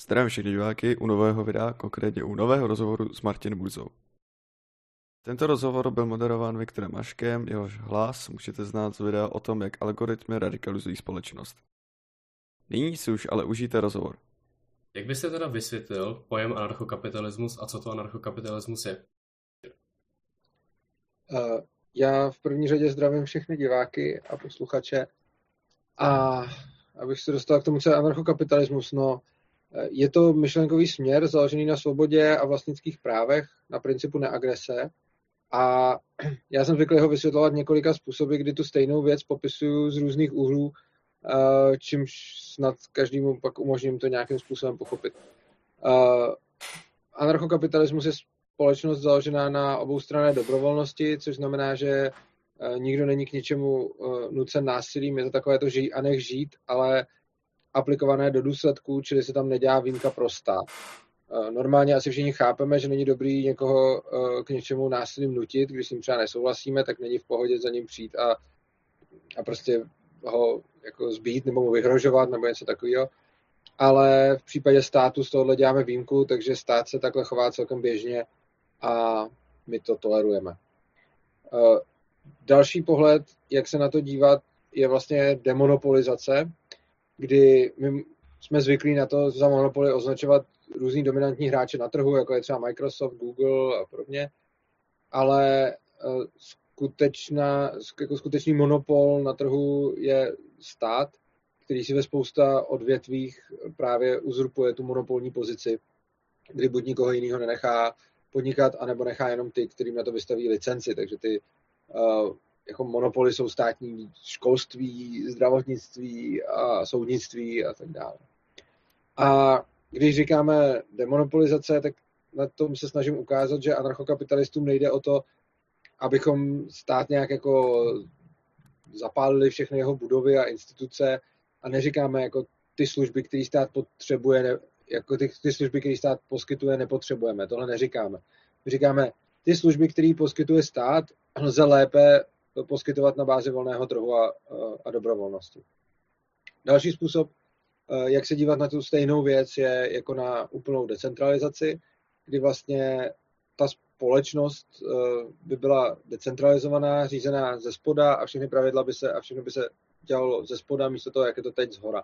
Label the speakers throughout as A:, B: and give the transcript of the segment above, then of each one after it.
A: Zdravím všechny diváky u nového videa, konkrétně u nového rozhovoru s Martinem Buzou. Tento rozhovor byl moderován Viktorem Maškem, jehož hlas můžete znát z videa o tom, jak algoritmy radikalizují společnost. Nyní si už ale užijte rozhovor.
B: Jak byste teda vysvětlil pojem anarchokapitalismus a co to anarchokapitalismus je?
C: Uh, já v první řadě zdravím všechny diváky a posluchače. A abych se dostal k tomu, co je anarchokapitalismus, no, je to myšlenkový směr založený na svobodě a vlastnických právech, na principu neagrese. A já jsem zvyklý ho vysvětlovat několika způsoby, kdy tu stejnou věc popisuju z různých úhlů, čímž snad každému pak umožním to nějakým způsobem pochopit. Anarchokapitalismus je společnost založená na oboustranné dobrovolnosti, což znamená, že nikdo není k ničemu nucen násilím, je to takové to žij a nech žít, ale aplikované do důsledků, čili se tam nedělá výjimka pro stát. Eh, normálně asi všichni chápeme, že není dobrý někoho eh, k něčemu násilím nutit, když s ním třeba nesouhlasíme, tak není v pohodě za ním přijít a, a prostě ho jako zbít nebo mu vyhrožovat nebo něco takového. Ale v případě státu z tohohle děláme výjimku, takže stát se takhle chová celkem běžně a my to tolerujeme. Eh, další pohled, jak se na to dívat, je vlastně demonopolizace, kdy my jsme zvyklí na to za monopoly označovat různý dominantní hráče na trhu, jako je třeba Microsoft, Google a podobně, ale eh, skutečná, jako skutečný monopol na trhu je stát, který si ve spousta odvětvích právě uzurpuje tu monopolní pozici, kdy buď nikoho jiného nenechá podnikat, anebo nechá jenom ty, kterým na to vystaví licenci. Takže ty uh, jako monopoly jsou státní školství, zdravotnictví a soudnictví a tak dále. A když říkáme demonopolizace, tak na tom se snažím ukázat, že anarchokapitalistům nejde o to, abychom stát nějak jako zapálili všechny jeho budovy a instituce a neříkáme jako ty služby, které stát potřebuje, ne, jako ty, ty služby, které stát poskytuje, nepotřebujeme. Tohle neříkáme. Říkáme, ty služby, které poskytuje stát, lze lépe poskytovat na bázi volného trhu a, a dobrovolnosti. Další způsob, eh, jak se dívat na tu stejnou věc, je jako na úplnou decentralizaci, kdy vlastně ta společnost eh, by byla decentralizovaná, řízená ze spoda a všechny pravidla by se, a všechno by se dělalo ze spoda, místo toho, jak je to teď z hora.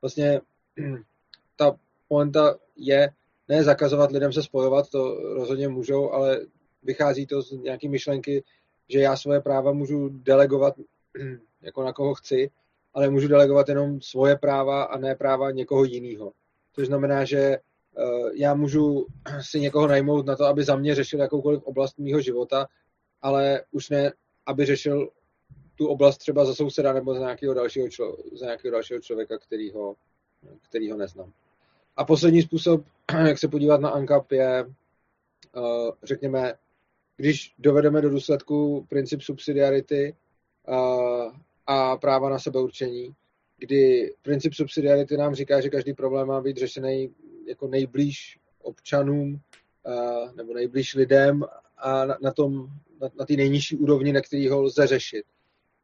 C: Vlastně ta poenta je ne zakazovat lidem se spojovat, to rozhodně můžou, ale vychází to z nějaké myšlenky, že já svoje práva můžu delegovat jako na koho chci, ale můžu delegovat jenom svoje práva a ne práva někoho jiného. Což znamená, že eh, já můžu si někoho najmout na to, aby za mě řešil jakoukoliv oblast mého života, ale už ne, aby řešil tu oblast třeba za souseda nebo za nějakého dalšího, člo, za nějakého dalšího člověka, který ho, který ho neznám. A poslední způsob, jak se podívat na ANCAP, je, eh, řekněme, když dovedeme do důsledku princip subsidiarity a práva na sebeurčení, kdy princip subsidiarity nám říká, že každý problém má být řešený jako nejblíž občanům nebo nejblíž lidem a na, tom, na, na nejnižší úrovni, na který ho lze řešit.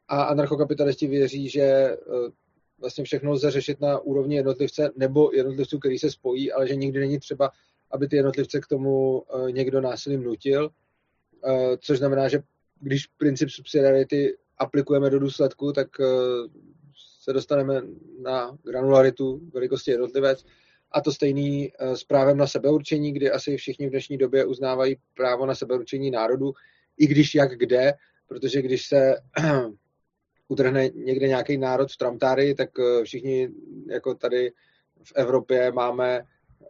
C: A anarchokapitalisti věří, že uh, vlastně všechno lze řešit na úrovni jednotlivce nebo jednotlivců, který se spojí, ale že nikdy není třeba, aby ty jednotlivce k tomu uh, někdo násilím nutil, což znamená, že když princip subsidiarity aplikujeme do důsledku, tak eh, se dostaneme na granularitu velikosti jednotlivec. A to stejný eh, s právem na sebeurčení, kdy asi všichni v dnešní době uznávají právo na sebeurčení národu, i když jak kde, protože když se utrhne někde nějaký národ v Tramtári, tak všichni jako tady v Evropě máme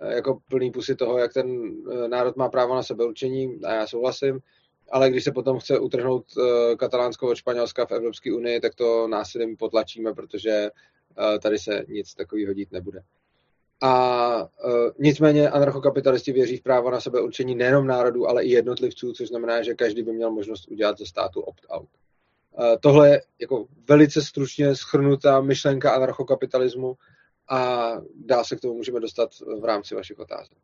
C: jako plný pusy toho, jak ten národ má právo na sebeurčení. A já souhlasím, ale když se potom chce utrhnout uh, Katalánsko od Španělska v Evropské unii, tak to násilím potlačíme, protože uh, tady se nic takového dít nebude. A uh, nicméně anarchokapitalisti věří v právo na sebe určení nejenom národů, ale i jednotlivců, což znamená, že každý by měl možnost udělat ze státu opt-out. Tohle je jako velice stručně schrnutá myšlenka anarchokapitalismu a dál se k tomu můžeme dostat v rámci vašich otázek.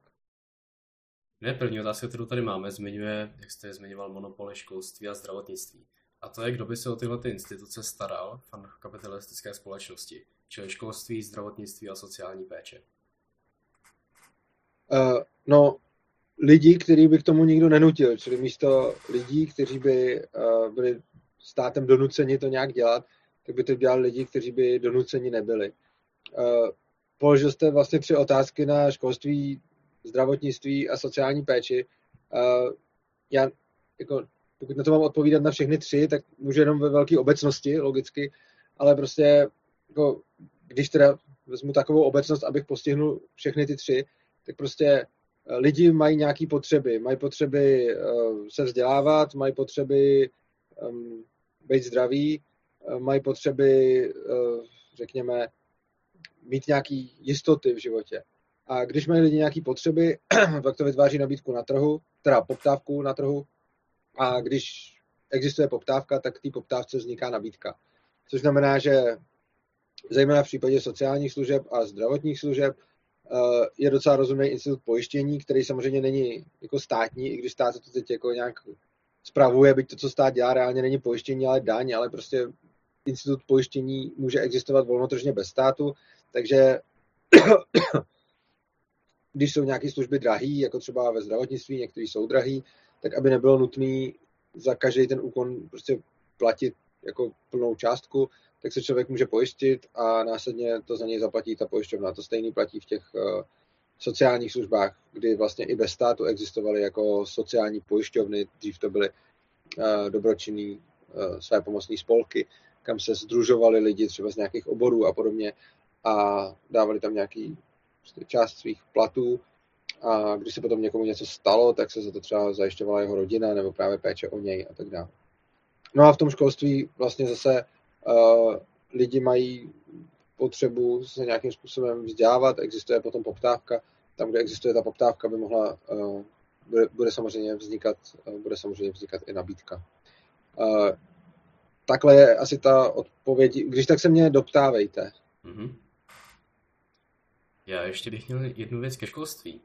B: Ne, první otázka, kterou tady máme, zmiňuje, jak jste zmiňoval, monopoly školství a zdravotnictví. A to je, kdo by se o tyhle ty instituce staral v kapitalistické společnosti, čili školství, zdravotnictví a sociální péče.
C: Uh, no, lidi, který by k tomu nikdo nenutil, čili místo lidí, kteří by uh, byli státem donuceni to nějak dělat, tak by to dělali lidi, kteří by donuceni nebyli. Uh, položil jste vlastně tři otázky na školství, zdravotnictví a sociální péči. Uh, já, jako, pokud na to mám odpovídat na všechny tři, tak můžu jenom ve velké obecnosti, logicky, ale prostě, jako, když teda vezmu takovou obecnost, abych postihnul všechny ty tři, tak prostě lidi mají nějaké potřeby. Mají potřeby uh, se vzdělávat, mají potřeby um, být zdraví, mají potřeby, řekněme, mít nějaké jistoty v životě. A když mají lidi nějaké potřeby, tak to vytváří nabídku na trhu, teda poptávku na trhu. A když existuje poptávka, tak té poptávce vzniká nabídka. Což znamená, že zejména v případě sociálních služeb a zdravotních služeb je docela rozumný institut pojištění, který samozřejmě není jako státní, i když stát to teď jako nějak spravuje, byť to, co stát dělá, reálně není pojištění, ale daň, ale prostě institut pojištění může existovat volnotržně bez státu, takže když jsou nějaké služby drahé, jako třeba ve zdravotnictví, některé jsou drahé, tak aby nebylo nutné za každý ten úkon prostě platit jako plnou částku, tak se člověk může pojistit a následně to za něj zaplatí ta pojišťovna. To stejný platí v těch uh, sociálních službách, kdy vlastně i bez státu existovaly jako sociální pojišťovny, dřív to byly uh, dobročinný uh, své pomocné spolky, kam se združovali lidi třeba z nějakých oborů a podobně a dávali tam nějaký prostě část svých platů a když se potom někomu něco stalo, tak se za to třeba zajišťovala jeho rodina nebo právě péče o něj a tak dále. No a v tom školství vlastně zase uh, lidi mají potřebu se nějakým způsobem vzdělávat, existuje potom poptávka, tam, kde existuje ta poptávka, by mohla, uh, bude, bude samozřejmě vznikat, uh, bude samozřejmě vznikat i nabídka. Uh, takhle je asi ta odpověď. Když tak se mě doptávejte. Mm-hmm.
B: Já ještě bych měl jednu věc ke školství.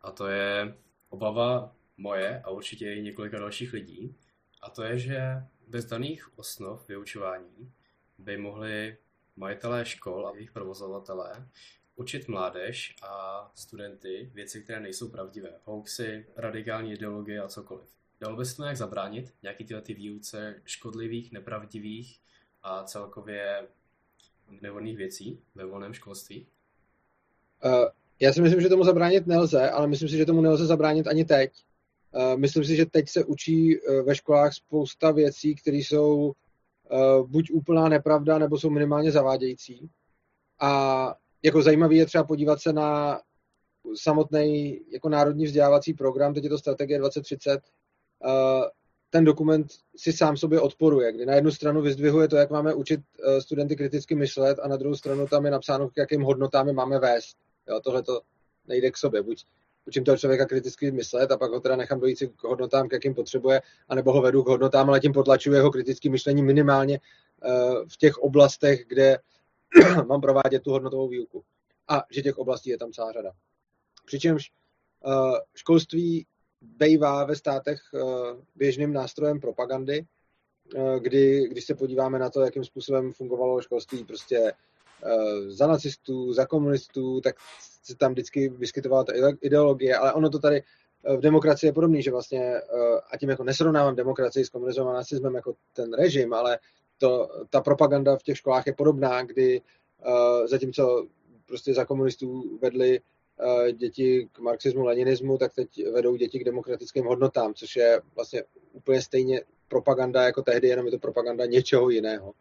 B: A to je obava moje a určitě i několika dalších lidí. A to je, že bez daných osnov vyučování by mohli majitelé škol a jejich provozovatelé učit mládež a studenty věci, které nejsou pravdivé. Hoaxy, radikální ideologie a cokoliv. Dalo by se to nějak zabránit? Nějaký tyhle ty výuce škodlivých, nepravdivých a celkově nevhodných věcí ve volném školství?
C: Uh, já si myslím, že tomu zabránit nelze, ale myslím si, že tomu nelze zabránit ani teď. Uh, myslím si, že teď se učí uh, ve školách spousta věcí, které jsou buď úplná nepravda, nebo jsou minimálně zavádějící. A jako zajímavý je třeba podívat se na samotný jako národní vzdělávací program, teď je to strategie 2030, ten dokument si sám sobě odporuje, kdy na jednu stranu vyzdvihuje to, jak máme učit studenty kriticky myslet a na druhou stranu tam je napsáno, k jakým hodnotám je máme vést. Jo, tohle to nejde k sobě. Buď učím toho člověka kriticky myslet a pak ho teda nechám dojít si k hodnotám, k jakým potřebuje, anebo ho vedu k hodnotám, ale tím potlačuji jeho kritické myšlení minimálně uh, v těch oblastech, kde mám provádět tu hodnotovou výuku. A že těch oblastí je tam celá řada. Přičemž uh, školství bejvá ve státech uh, běžným nástrojem propagandy, kdy, když se podíváme na to, jakým způsobem fungovalo školství prostě Eh, za nacistů, za komunistů, tak se tam vždycky vyskytovala ta ideologie, ale ono to tady eh, v demokracii je podobný, že vlastně, eh, a tím jako nesrovnávám demokracii s komunismem a nacismem jako ten režim, ale to, ta propaganda v těch školách je podobná, kdy zatímco prostě za komunistů vedli děti k marxismu, leninismu, tak teď vedou děti k demokratickým hodnotám, což je vlastně úplně stejně propaganda jako tehdy, jenom je to propaganda něčeho jiného.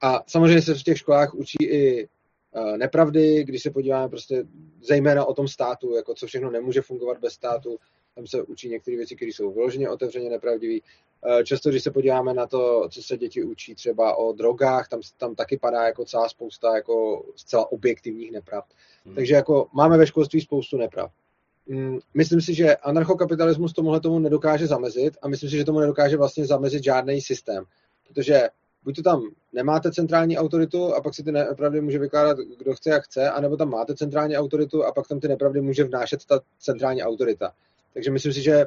C: A samozřejmě se v těch školách učí i uh, nepravdy, když se podíváme prostě zejména o tom státu, jako co všechno nemůže fungovat bez státu, tam se učí některé věci, které jsou vyloženě otevřeně nepravdivé. Uh, často, když se podíváme na to, co se děti učí třeba o drogách, tam, tam taky padá jako celá spousta jako zcela objektivních nepravd. Hmm. Takže jako máme ve školství spoustu nepravd. Mm, myslím si, že anarchokapitalismus tomuhle tomu nedokáže zamezit a myslím si, že tomu nedokáže vlastně zamezit žádný systém. Protože buď to tam nemáte centrální autoritu a pak si ty nepravdy může vykládat, kdo chce, jak chce, anebo tam máte centrální autoritu a pak tam ty nepravdy může vnášet ta centrální autorita. Takže myslím si, že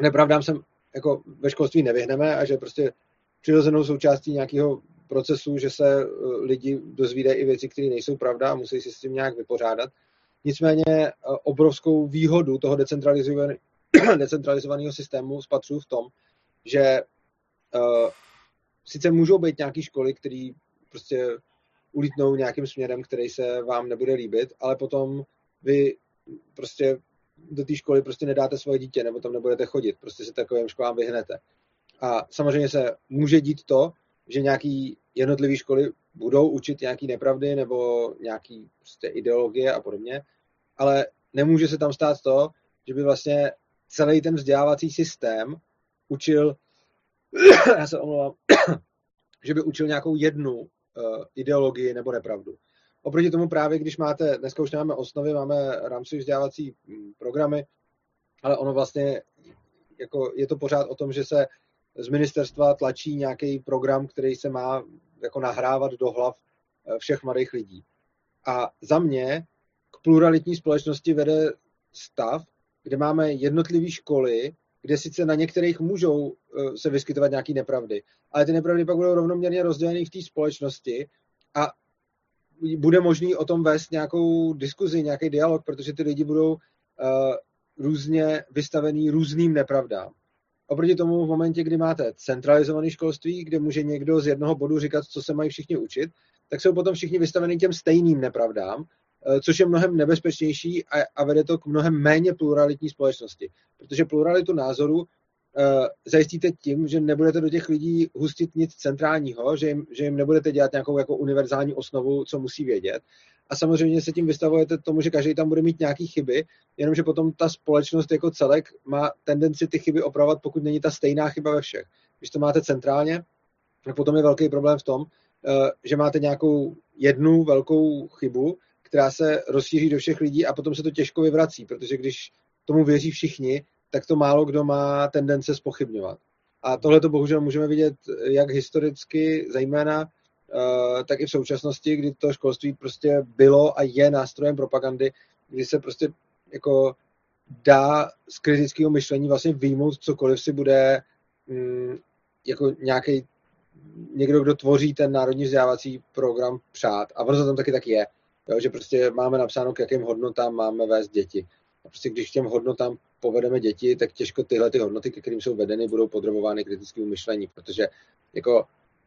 C: nepravdám se jako ve školství nevyhneme a že prostě přirozenou součástí nějakého procesu, že se eh, lidi dozvídají i věci, které nejsou pravda a musí si s tím nějak vypořádat. Nicméně eh, obrovskou výhodu toho decentralizovaného systému spatřuju v tom, že uh, sice můžou být nějaké školy, které prostě ulítnou nějakým směrem, který se vám nebude líbit, ale potom vy prostě do té školy prostě nedáte svoje dítě, nebo tam nebudete chodit, prostě se takovým školám vyhnete. A samozřejmě se může dít to, že nějaký jednotlivé školy budou učit nějaký nepravdy nebo nějaký prostě ideologie a podobně, ale nemůže se tam stát to, že by vlastně celý ten vzdělávací systém učil, já se omlouvám, že by učil nějakou jednu uh, ideologii nebo nepravdu. Oproti tomu právě, když máte, dneska už máme osnovy, máme rámcové vzdělávací mm, programy, ale ono vlastně jako je to pořád o tom, že se z ministerstva tlačí nějaký program, který se má jako nahrávat do hlav eh, všech mladých lidí. A za mě k pluralitní společnosti vede stav, kde máme jednotlivé školy, kde sice na některých můžou se vyskytovat nějaké nepravdy, ale ty nepravdy pak budou rovnoměrně rozděleny v té společnosti a bude možný o tom vést nějakou diskuzi, nějaký dialog, protože ty lidi budou uh, různě vystavený různým nepravdám. Oproti tomu v momentě, kdy máte centralizované školství, kde může někdo z jednoho bodu říkat, co se mají všichni učit, tak jsou potom všichni vystaveni těm stejným nepravdám, eh, což je mnohem nebezpečnější a, a vede to k mnohem méně pluralitní společnosti. Protože pluralitu názorů zajistíte tím, že nebudete do těch lidí hustit nic centrálního, že jim, že jim nebudete dělat nějakou jako univerzální osnovu, co musí vědět. A samozřejmě se tím vystavujete tomu, že každý tam bude mít nějaké chyby, jenomže potom ta společnost jako celek má tendenci ty chyby opravovat, pokud není ta stejná chyba ve všech. Když to máte centrálně, tak potom je velký problém v tom, uh, že máte nějakou jednu velkou chybu, která se rozšíří do všech lidí a potom se to těžko vyvrací, protože když tomu věří všichni, tak to málo kdo má tendence spochybňovat. A tohle to bohužel můžeme vidět jak historicky, zejména, uh, tak i v současnosti, kdy to školství prostě bylo a je nástrojem propagandy, kdy se prostě jako dá z kritického myšlení vlastně výjmout cokoliv si bude mm, jako nějaký někdo, kdo tvoří ten národní vzdělávací program přát. A ono to tam taky tak je. Jo, že prostě máme napsáno, k jakým hodnotám máme vést děti. Prostě když těm hodnotám povedeme děti, tak těžko tyhle ty hodnoty, ke kterým jsou vedeny, budou podrobovány kritickému myšlení, protože jako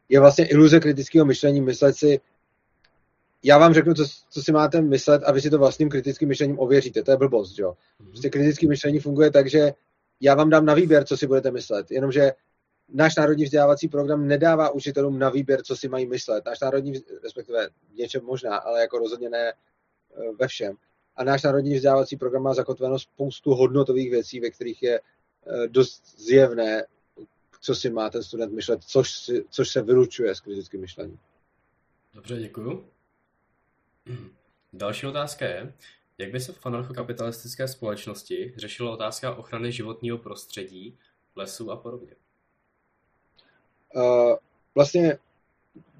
C: je vlastně iluze kritického myšlení myslet si, já vám řeknu, co, co si máte myslet a vy si to vlastním kritickým myšlením ověříte. To je blbost, jo. Mhm. Prostě kritické myšlení funguje tak, že já vám dám na výběr, co si budete myslet. Jenomže náš národní vzdělávací program nedává učitelům na výběr, co si mají myslet. Náš národní, respektive něčem možná, ale jako rozhodně ne eh, ve všem. A náš národní vzdělávací program má zakotveno spoustu hodnotových věcí, ve kterých je eh, dost zjevné, co si má ten student myšlet, což, si, což se vylučuje s kritickým myšlením.
B: Dobře, děkuju. Další otázka je, jak by se v anarchokapitalistické společnosti řešila otázka ochrany životního prostředí, lesů a podobně?
C: Uh, vlastně,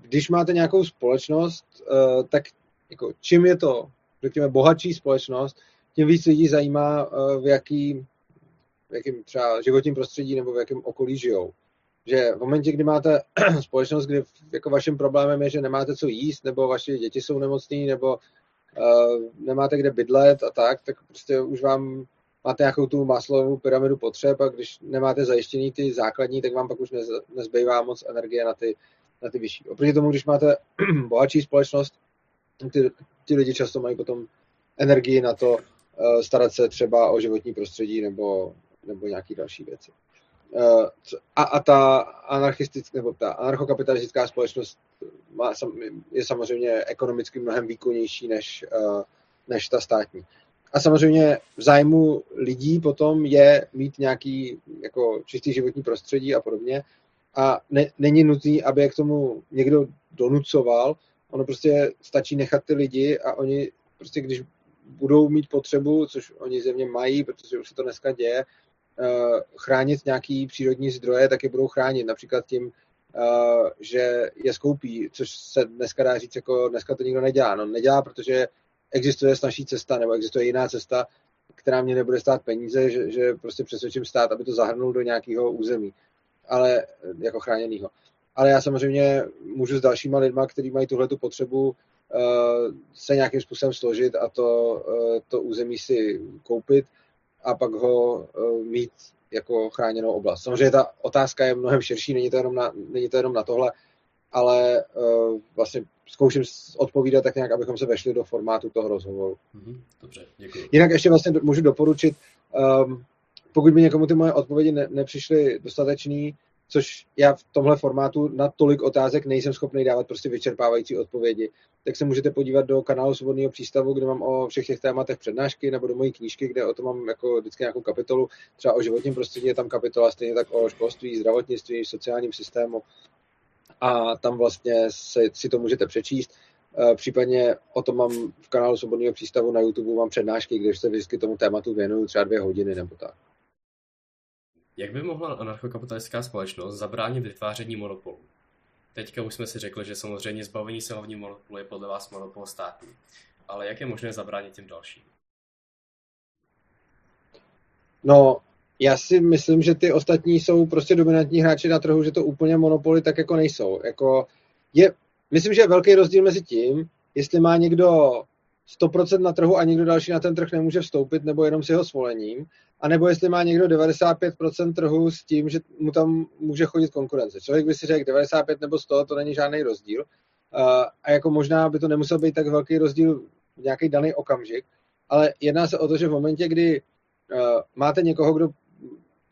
C: když máte nějakou společnost, uh, tak jako, čím je to řekněme, bohatší společnost, tím víc lidí zajímá, eh, v jakým, v jakým třeba životním prostředí nebo v jakém okolí žijou. Že v momentě, kdy máte společnost, kdy jako vaším problémem je, že nemáte co jíst, nebo vaše děti jsou nemocní, nebo uh, nemáte kde bydlet a tak, tak prostě už vám máte nějakou tu maslovou pyramidu potřeb a když nemáte zajištěný ty základní, tak vám pak už nez, nezbývá moc energie na ty, na ty vyšší. Oproti tomu, když máte bohatší společnost, ty, ti lidi často mají potom energii na to uh, starat se třeba o životní prostředí nebo, nebo nějaké další věci. Uh, a, a ta anarchistická nebo ta anarchokapitalistická společnost má, je samozřejmě ekonomicky mnohem výkonnější než, uh, než ta státní. A samozřejmě v zájmu lidí potom je mít nějaký jako čistý životní prostředí a podobně. A ne, není nutný, aby je k tomu někdo donucoval, ono prostě stačí nechat ty lidi a oni prostě, když budou mít potřebu, což oni země mají, protože už se to dneska děje, uh, chránit nějaký přírodní zdroje, tak je budou chránit. Například tím, uh, že je skoupí, což se dneska dá říct, jako dneska to nikdo nedělá. No nedělá, protože existuje snažší cesta, nebo existuje jiná cesta, která mě nebude stát peníze, že, že prostě přesvědčím stát, aby to zahrnul do nějakého území, ale jako chráněného ale já samozřejmě můžu s dalšíma lidma, kteří mají tuhle potřebu se nějakým způsobem složit a to, to území si koupit a pak ho mít jako chráněnou oblast. Samozřejmě ta otázka je mnohem širší, není to jenom na, není to jenom na tohle, ale uh, vlastně zkouším odpovídat tak nějak, abychom se vešli do formátu toho rozhovoru.
B: Mm-hmm, dobře, děkuji.
C: Jinak ještě vlastně můžu doporučit, um, pokud by někomu ty moje odpovědi ne, nepřišly dostatečný, což já v tomhle formátu na tolik otázek nejsem schopný dávat prostě vyčerpávající odpovědi, tak se můžete podívat do kanálu Svobodného přístavu, kde mám o všech těch tématech přednášky, nebo do mojí knížky, kde o tom mám jako vždycky nějakou kapitolu, třeba o životním prostředí je tam kapitola, stejně tak o školství, zdravotnictví, sociálním systému a tam vlastně se, si to můžete přečíst. E, případně o tom mám v kanálu Svobodného přístavu na YouTube mám přednášky, kde se vždycky tomu tématu věnuju třeba dvě hodiny nebo tak.
B: Jak by mohla anarchokapitalistická společnost zabránit vytváření monopolu? Teďka už jsme si řekli, že samozřejmě zbavení se hlavní monopolu je podle vás monopol států. Ale jak je možné zabránit těm dalším?
C: No, já si myslím, že ty ostatní jsou prostě dominantní hráči na trhu, že to úplně monopoly tak jako nejsou. Jako je, myslím, že je velký rozdíl mezi tím, jestli má někdo 100% na trhu a někdo další na ten trh nemůže vstoupit, nebo jenom s jeho svolením, anebo jestli má někdo 95% trhu s tím, že mu tam může chodit konkurence. Člověk by si řekl 95 nebo 100, to není žádný rozdíl. A jako možná by to nemusel být tak velký rozdíl v nějaký daný okamžik, ale jedná se o to, že v momentě, kdy máte někoho, kdo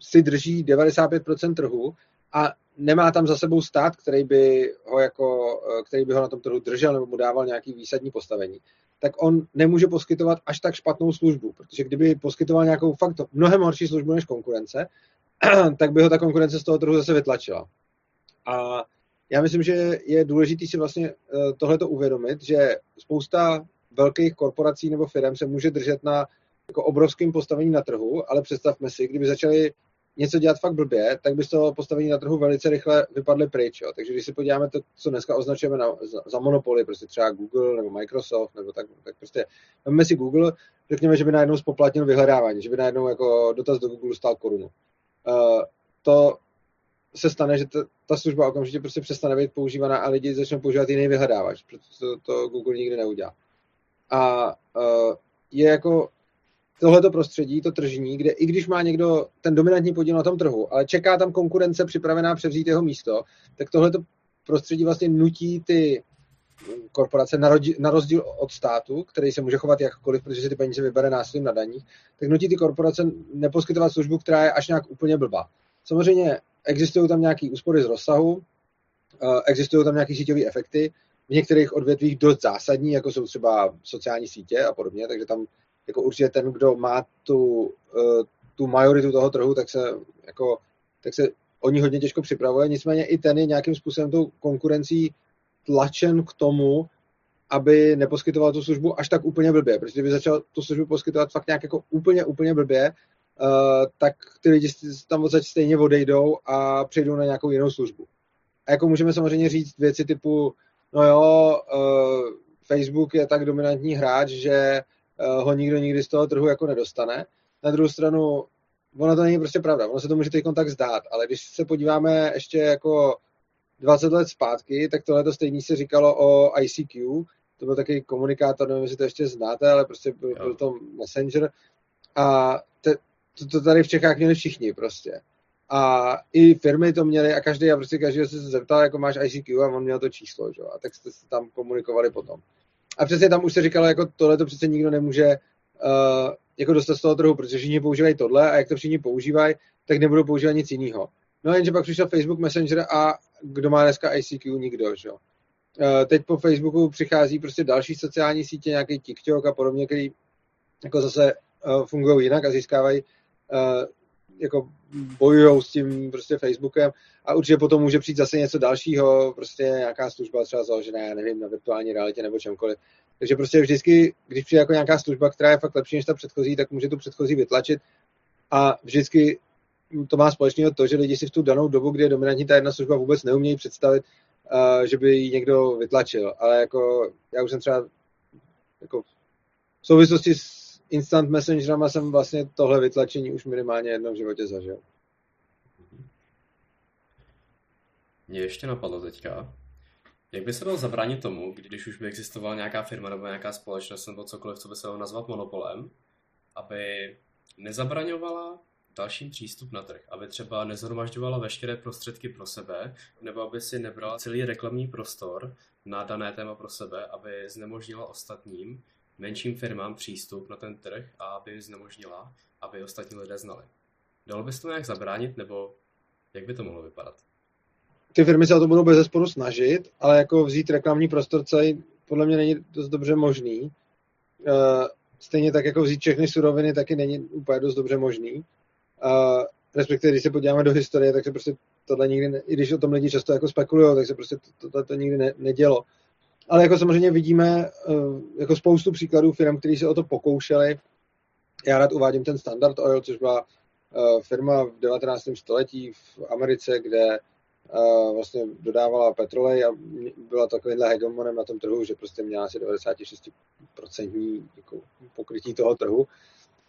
C: si drží 95% trhu a nemá tam za sebou stát, který by ho, jako, který by ho na tom trhu držel nebo mu dával nějaký výsadní postavení, tak on nemůže poskytovat až tak špatnou službu, protože kdyby poskytoval nějakou fakt mnohem horší službu než konkurence, tak by ho ta konkurence z toho trhu zase vytlačila. A já myslím, že je důležité si vlastně eh, tohleto uvědomit, že spousta velkých korporací nebo firm se může držet na jako obrovským postavení na trhu, ale představme si, kdyby začali něco dělat fakt blbě, tak by z toho postavení na trhu velice rychle vypadly pryč. Jo. Takže když si podíváme to, co dneska označujeme na, za, za monopoly, prostě třeba Google nebo Microsoft, nebo tak, tak prostě vezmeme si Google, řekněme, že by najednou spoplatnil vyhledávání, že by najednou jako dotaz do Google stál korunu. Uh, to se stane, že ta, ta služba okamžitě prostě přestane být používaná a lidi začnou používat jiný vyhledávač, protože to, to Google nikdy neudělá. A uh, je jako tohleto prostředí, to tržní, kde i když má někdo ten dominantní podíl na tom trhu, ale čeká tam konkurence připravená převzít jeho místo, tak tohleto prostředí vlastně nutí ty korporace na rozdíl od státu, který se může chovat jakkoliv, protože si ty peníze vybere násilím na daních, tak nutí ty korporace neposkytovat službu, která je až nějak úplně blbá. Samozřejmě existují tam nějaké úspory z rozsahu, eh, existují tam nějaké síťové efekty, v některých odvětvích dost zásadní, jako jsou třeba sociální sítě a podobně, takže tam jako určitě ten, kdo má tu, eh, tu majoritu toho trhu, tak se, jako, tak se o ní hodně těžko připravuje. Nicméně i ten je nějakým způsobem tou konkurencí tlačen k tomu, aby neposkytoval tu službu až tak úplně blbě, protože kdyby začal tu službu poskytovat fakt nějak jako úplně, úplně blbě, uh, tak ty lidi tam odsaď stejně odejdou a přejdou na nějakou jinou službu. A jako můžeme samozřejmě říct věci typu, no jo, uh, Facebook je tak dominantní hráč, že ho nikdo nikdy z toho trhu jako nedostane. Na druhou stranu, ono to není prostě pravda, ono se to může teď tak zdát, ale když se podíváme ještě jako 20 let zpátky, tak tohle to stejně se říkalo o ICQ, to byl takový komunikátor, nevím, jestli to ještě znáte, ale prostě byl, byl to Messenger a te, to, to tady v Čechách měli všichni prostě. A i firmy to měly a každý, a prostě každý se zeptal, jako máš ICQ a on měl to číslo, že? a tak jste se tam komunikovali potom. A přesně tam už se říkalo, jako tohle to přece nikdo nemůže uh, jako dostat z toho trhu, protože všichni používají tohle a jak to všichni používají, tak nebudou používat nic jiného. No jenže pak přišel Facebook Messenger a kdo má dneska ICQ? Nikdo, že jo. Uh, teď po Facebooku přichází prostě další sociální sítě, nějaký TikTok a podobně, který jako zase uh, fungují jinak a získávají jako bojují s tím prostě Facebookem a určitě potom může přijít zase něco dalšího, prostě nějaká služba třeba založená, já nevím, na virtuální realitě nebo čemkoliv. Takže prostě vždycky, když přijde jako nějaká služba, která je fakt lepší než ta předchozí, tak může tu předchozí vytlačit a vždycky to má společného to, že lidi si v tu danou dobu, kdy je dominantní ta jedna služba, vůbec neumějí představit, že by ji někdo vytlačil. Ale jako já už jsem třeba jako v souvislosti s instant messengerama jsem vlastně tohle vytlačení už minimálně jednou v životě zažil.
B: Mě ještě napadlo teďka, Jak by se dalo zabránit tomu, když už by existovala nějaká firma nebo nějaká společnost nebo cokoliv, co by se dalo nazvat monopolem, aby nezabraňovala dalším přístup na trh, aby třeba nezhromažďovala veškeré prostředky pro sebe, nebo aby si nebrala celý reklamní prostor na dané téma pro sebe, aby znemožnila ostatním menším firmám přístup na ten trh a aby znemožnila, aby ostatní lidé znali. Dalo by se to nějak zabránit, nebo jak by to mohlo vypadat?
C: Ty firmy se o to budou bez zesporu snažit, ale jako vzít reklamní prostor celý podle mě není dost dobře možný. Eh, stejně tak jako vzít všechny suroviny taky není úplně dost dobře možný. Uh, respektive, když se podíváme do historie, tak se prostě tohle nikdy, ne, i když o tom lidi často jako spekulují, tak se prostě to, to, to nikdy ne, nedělo. Ale jako samozřejmě vidíme uh, jako spoustu příkladů firm, které se o to pokoušeli. Já rád uvádím ten Standard Oil, což byla uh, firma v 19. století v Americe, kde uh, vlastně dodávala petrolej a byla takovýmhle hegemonem na tom trhu, že prostě měla asi 96% jako pokrytí toho trhu.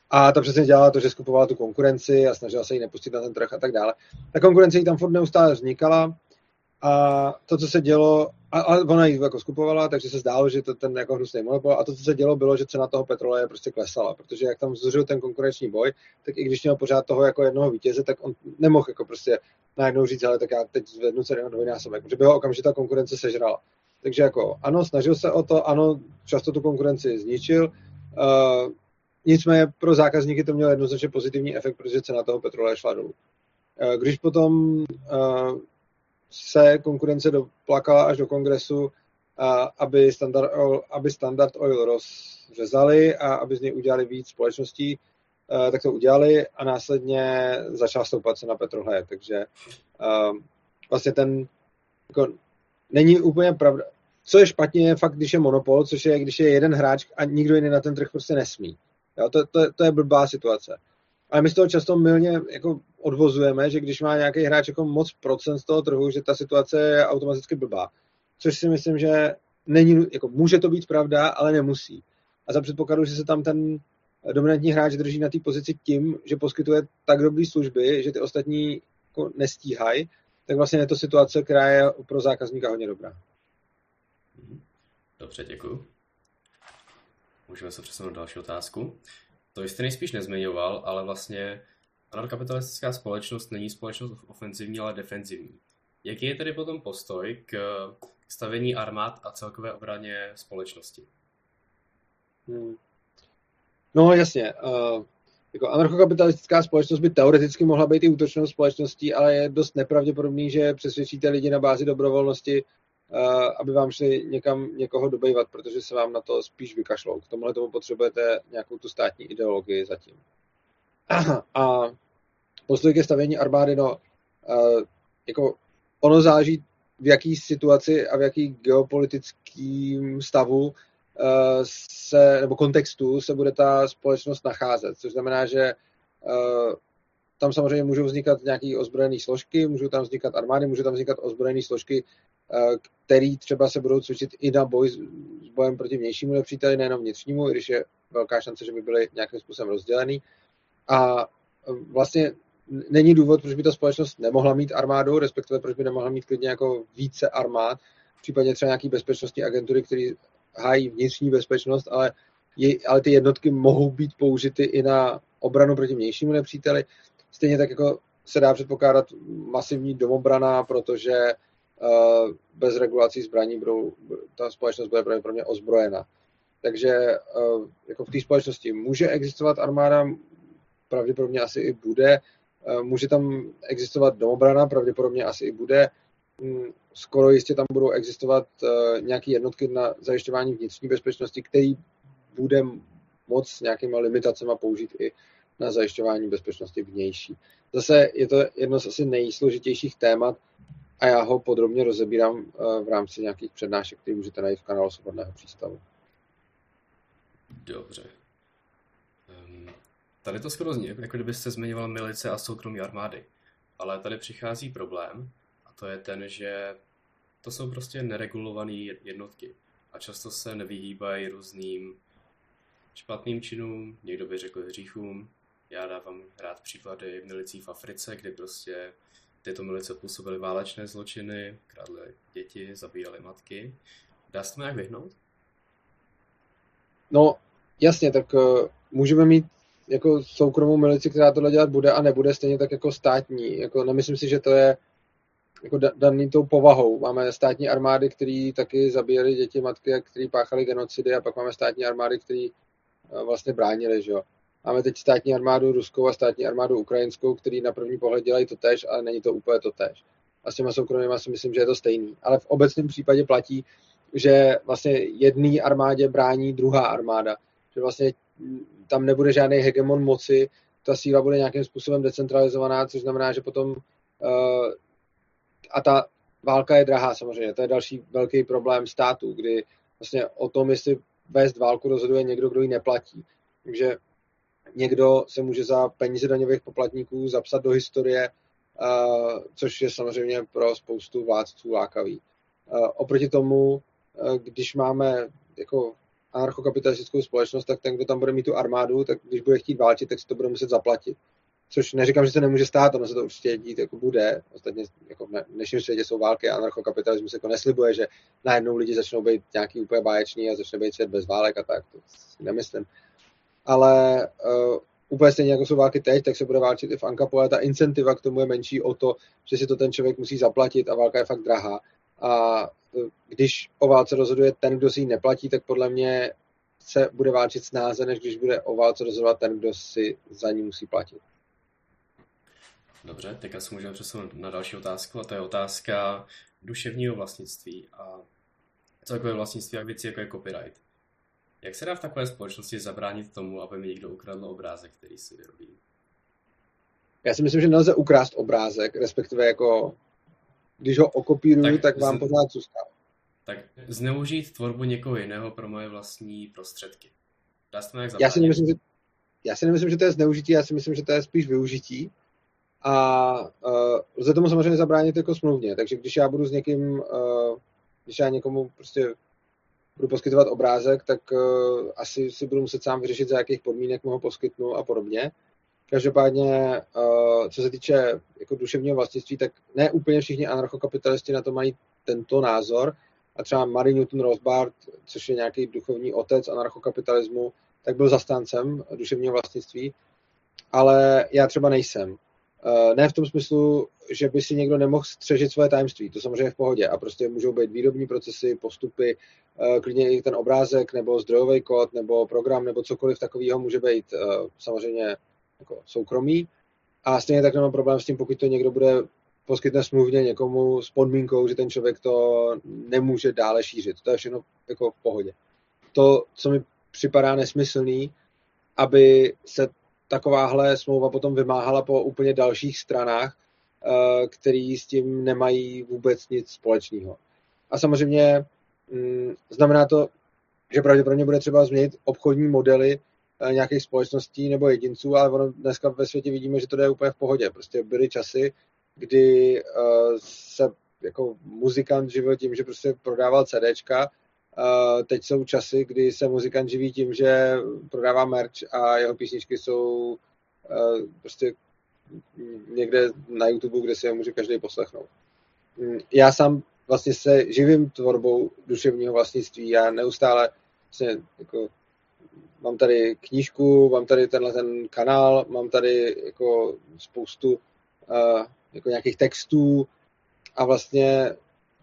C: A ta přesně dělala to, že skupovala tu konkurenci a snažila se ji nepustit na ten trh a tak dále. Ta konkurence jí tam furt neustále vznikala a to, co se dělo, a, a ona ji jako skupovala, takže se zdálo, že to ten jako hnusný monopol. A to, co se dělo, bylo, že cena toho petroleje prostě klesala, protože jak tam zuřil ten konkurenční boj, tak i když měl pořád toho jako jednoho vítěze, tak on nemohl jako prostě najednou říct, ale tak já teď zvednu cenu dvojnásobek, protože by ho okamžitě ta konkurence sežrala. Takže jako ano, snažil se o to, ano, často tu konkurenci zničil, uh, Nicméně pro zákazníky to mělo jednoznačně pozitivní efekt, protože cena toho petroleje šla dolů. Eh, když potom eh, se konkurence doplakala až do kongresu, aby Standard Oil, aby Standard Oil rozřezali a aby z něj udělali víc společností, eh, tak to udělali a následně začala stoupat cena petroleje. Takže vlastně ten jako, není úplně pravda. Co je špatně, je fakt, když je monopol, což je, když je jeden hráč a nikdo jiný na ten trh prostě nesmí. Jo, to, to, to je blbá situace. Ale my z toho často milně jako odvozujeme, že když má nějaký hráč jako moc procent z toho trhu, že ta situace je automaticky blbá. Což si myslím, že není, jako může to být pravda, ale nemusí. A za předpokladu, že se tam ten dominantní hráč drží na té pozici tím, že poskytuje tak dobré služby, že ty ostatní jako nestíhají, tak vlastně je to situace, která je pro zákazníka hodně dobrá.
B: Dobře, děkuji. Můžeme se přesunout další otázku. To jste nejspíš nezmiňoval, ale vlastně anarkapitalistická společnost není společnost ofenzivní, ale defenzivní. Jaký je tedy potom postoj k stavení armád a celkové obraně společnosti?
C: Hmm. No jasně. Uh, jako anarchokapitalistická společnost by teoreticky mohla být i útočnou společností, ale je dost nepravděpodobný, že přesvědčíte lidi na bázi dobrovolnosti aby vám šli někam někoho dobejvat, protože se vám na to spíš vykašlou. K tomuhle tomu potřebujete nějakou tu státní ideologii zatím. A postoj ke stavění armády, no, jako ono záleží v jaký situaci a v jaký geopolitickým stavu se, nebo kontextu se bude ta společnost nacházet. Což znamená, že tam samozřejmě můžou vznikat nějaké ozbrojené složky, můžou tam vznikat armády, můžou tam vznikat ozbrojené složky, eh, které třeba se budou cvičit i na boj s bojem proti vnějšímu nepříteli, nejenom vnitřnímu, i když je velká šance, že by byly nějakým způsobem rozdělený. A eh, vlastně není důvod, proč by ta společnost nemohla mít armádu, respektive proč by nemohla mít klidně jako více armád, případně třeba nějaký bezpečnostní agentury, které hájí vnitřní bezpečnost, ale, je, ale ty jednotky mohou být použity i na obranu proti vnějšímu nepříteli. Stejně tak jako se dá předpokládat masivní domobrana, protože bez regulací zbraní budou, ta společnost bude pravděpodobně ozbrojena. Takže uh, jako v té společnosti může existovat armáda, pravděpodobně asi i bude. Uh, může tam existovat domobrana, pravděpodobně asi i bude. Um, skoro jistě tam budou existovat nějaké jednotky na zajišťování vnitřní bezpečnosti, který bude moc s nějakýma limitacemi použít i na zajišťování bezpečnosti vnější. Zase je to jedno z asi nejsložitějších témat a já ho podrobně rozebírám eh, v rámci nějakých přednášek, které můžete najít v kanálu Svobodného přístavu.
B: Dobře. Um, tady to skoro zní, jako kdybyste zmiňoval milice a soukromí armády. Ale tady přichází problém a to je ten, že to jsou prostě neregulované jednotky a často se nevyhýbají různým špatným činům, někdo by řekl hříchům, já dávám rád příklady milicí v Africe, kde prostě tyto milice působily válečné zločiny, kradly děti, zabíjely matky. Dá se to nějak vyhnout?
C: No, jasně, tak uh, můžeme mít jako soukromou milici, která tohle dělat bude a nebude, stejně tak jako státní. Jako nemyslím si, že to je jako daný tou povahou. Máme státní armády, které taky zabíjely děti, matky, které páchaly genocidy a pak máme státní armády, které uh, vlastně bránili, že jo. Máme teď státní armádu ruskou a státní armádu ukrajinskou, který na první pohled dělají to tež, ale není to úplně to tež. A s těma soukromými si myslím, že je to stejný. Ale v obecném případě platí, že vlastně jedný armádě brání druhá armáda. Že vlastně tam nebude žádný hegemon moci, ta síla bude nějakým způsobem decentralizovaná, což znamená, že potom uh, a ta válka je drahá samozřejmě, to je další velký problém států, kdy vlastně o tom, jestli vést válku rozhoduje někdo, kdo ji neplatí. Takže někdo se může za peníze daňových poplatníků zapsat do historie, uh, což je samozřejmě pro spoustu vládců lákavý. Uh, oproti tomu, uh, když máme jako anarchokapitalistickou společnost, tak ten, kdo tam bude mít tu armádu, tak když bude chtít válčit, tak si to bude muset zaplatit. Což neříkám, že se nemůže stát, ono se to určitě dít jako bude. Ostatně jako v dnešním světě jsou války a anarchokapitalismus jako neslibuje, že najednou lidi začnou být nějaký úplně báječní a začne být svět bez válek a tak. To si nemyslím ale uh, úplně stejně jako jsou války teď, tak se bude válčit i v Ankapu, ale ta incentiva k tomu je menší o to, že si to ten člověk musí zaplatit a válka je fakt drahá. A uh, když o válce rozhoduje ten, kdo si ji neplatí, tak podle mě se bude válčit snáze, než když bude o válce rozhodovat ten, kdo si za ní musí platit.
B: Dobře, teďka se můžeme přesunout na další otázku a to je otázka duševního vlastnictví a celkové vlastnictví a věci jako je copyright. Jak se dá v takové společnosti zabránit tomu, aby mi někdo ukradl obrázek, který si vyrobí?
C: Já si myslím, že nelze ukrást obrázek, respektive jako když ho okopíruju, tak, tak vám z... pořád zůstává.
B: Tak zneužít tvorbu někoho jiného pro moje vlastní prostředky. Dá se to nějak
C: já si, nemyslím, že, já si nemyslím, že to je zneužití, já si myslím, že to je spíš využití. A uh, lze tomu samozřejmě zabránit jako smluvně. Takže když já budu s někým, uh, když já někomu prostě budu poskytovat obrázek, tak uh, asi si budu muset sám vyřešit, za jakých podmínek mu ho poskytnu a podobně. Každopádně, uh, co se týče jako duševního vlastnictví, tak ne úplně všichni anarchokapitalisti na to mají tento názor. A třeba Mary Newton Rothbard, což je nějaký duchovní otec anarchokapitalismu, tak byl zastáncem duševního vlastnictví, ale já třeba nejsem. Uh, ne v tom smyslu, že by si někdo nemohl střežit svoje tajemství, to samozřejmě je v pohodě a prostě můžou být výrobní procesy, postupy, uh, klidně i ten obrázek nebo zdrojový kód nebo program nebo cokoliv takového může být uh, samozřejmě jako soukromý a stejně tak nemám problém s tím, pokud to někdo bude poskytne smluvně někomu s podmínkou, že ten člověk to nemůže dále šířit. To je všechno jako v pohodě. To, co mi připadá nesmyslný, aby se takováhle smlouva potom vymáhala po úplně dalších stranách, eh, který s tím nemají vůbec nic společného. A samozřejmě mm, znamená to, že pravděpodobně bude třeba změnit obchodní modely eh, nějakých společností nebo jedinců, ale ono dneska ve světě vidíme, že to jde úplně v pohodě. Prostě byly časy, kdy eh, se jako muzikant živil tím, že prostě prodával CDčka, teď jsou časy, kdy se muzikant živí tím, že prodává merch a jeho písničky jsou prostě někde na YouTube, kde si je může každý poslechnout. Mm, já sám vlastně se živím tvorbou duševního vlastnictví. Já neustále vlastně jako mám tady knížku, mám tady tenhle ten kanál, mám tady jako spoustu uh, jako nějakých textů a vlastně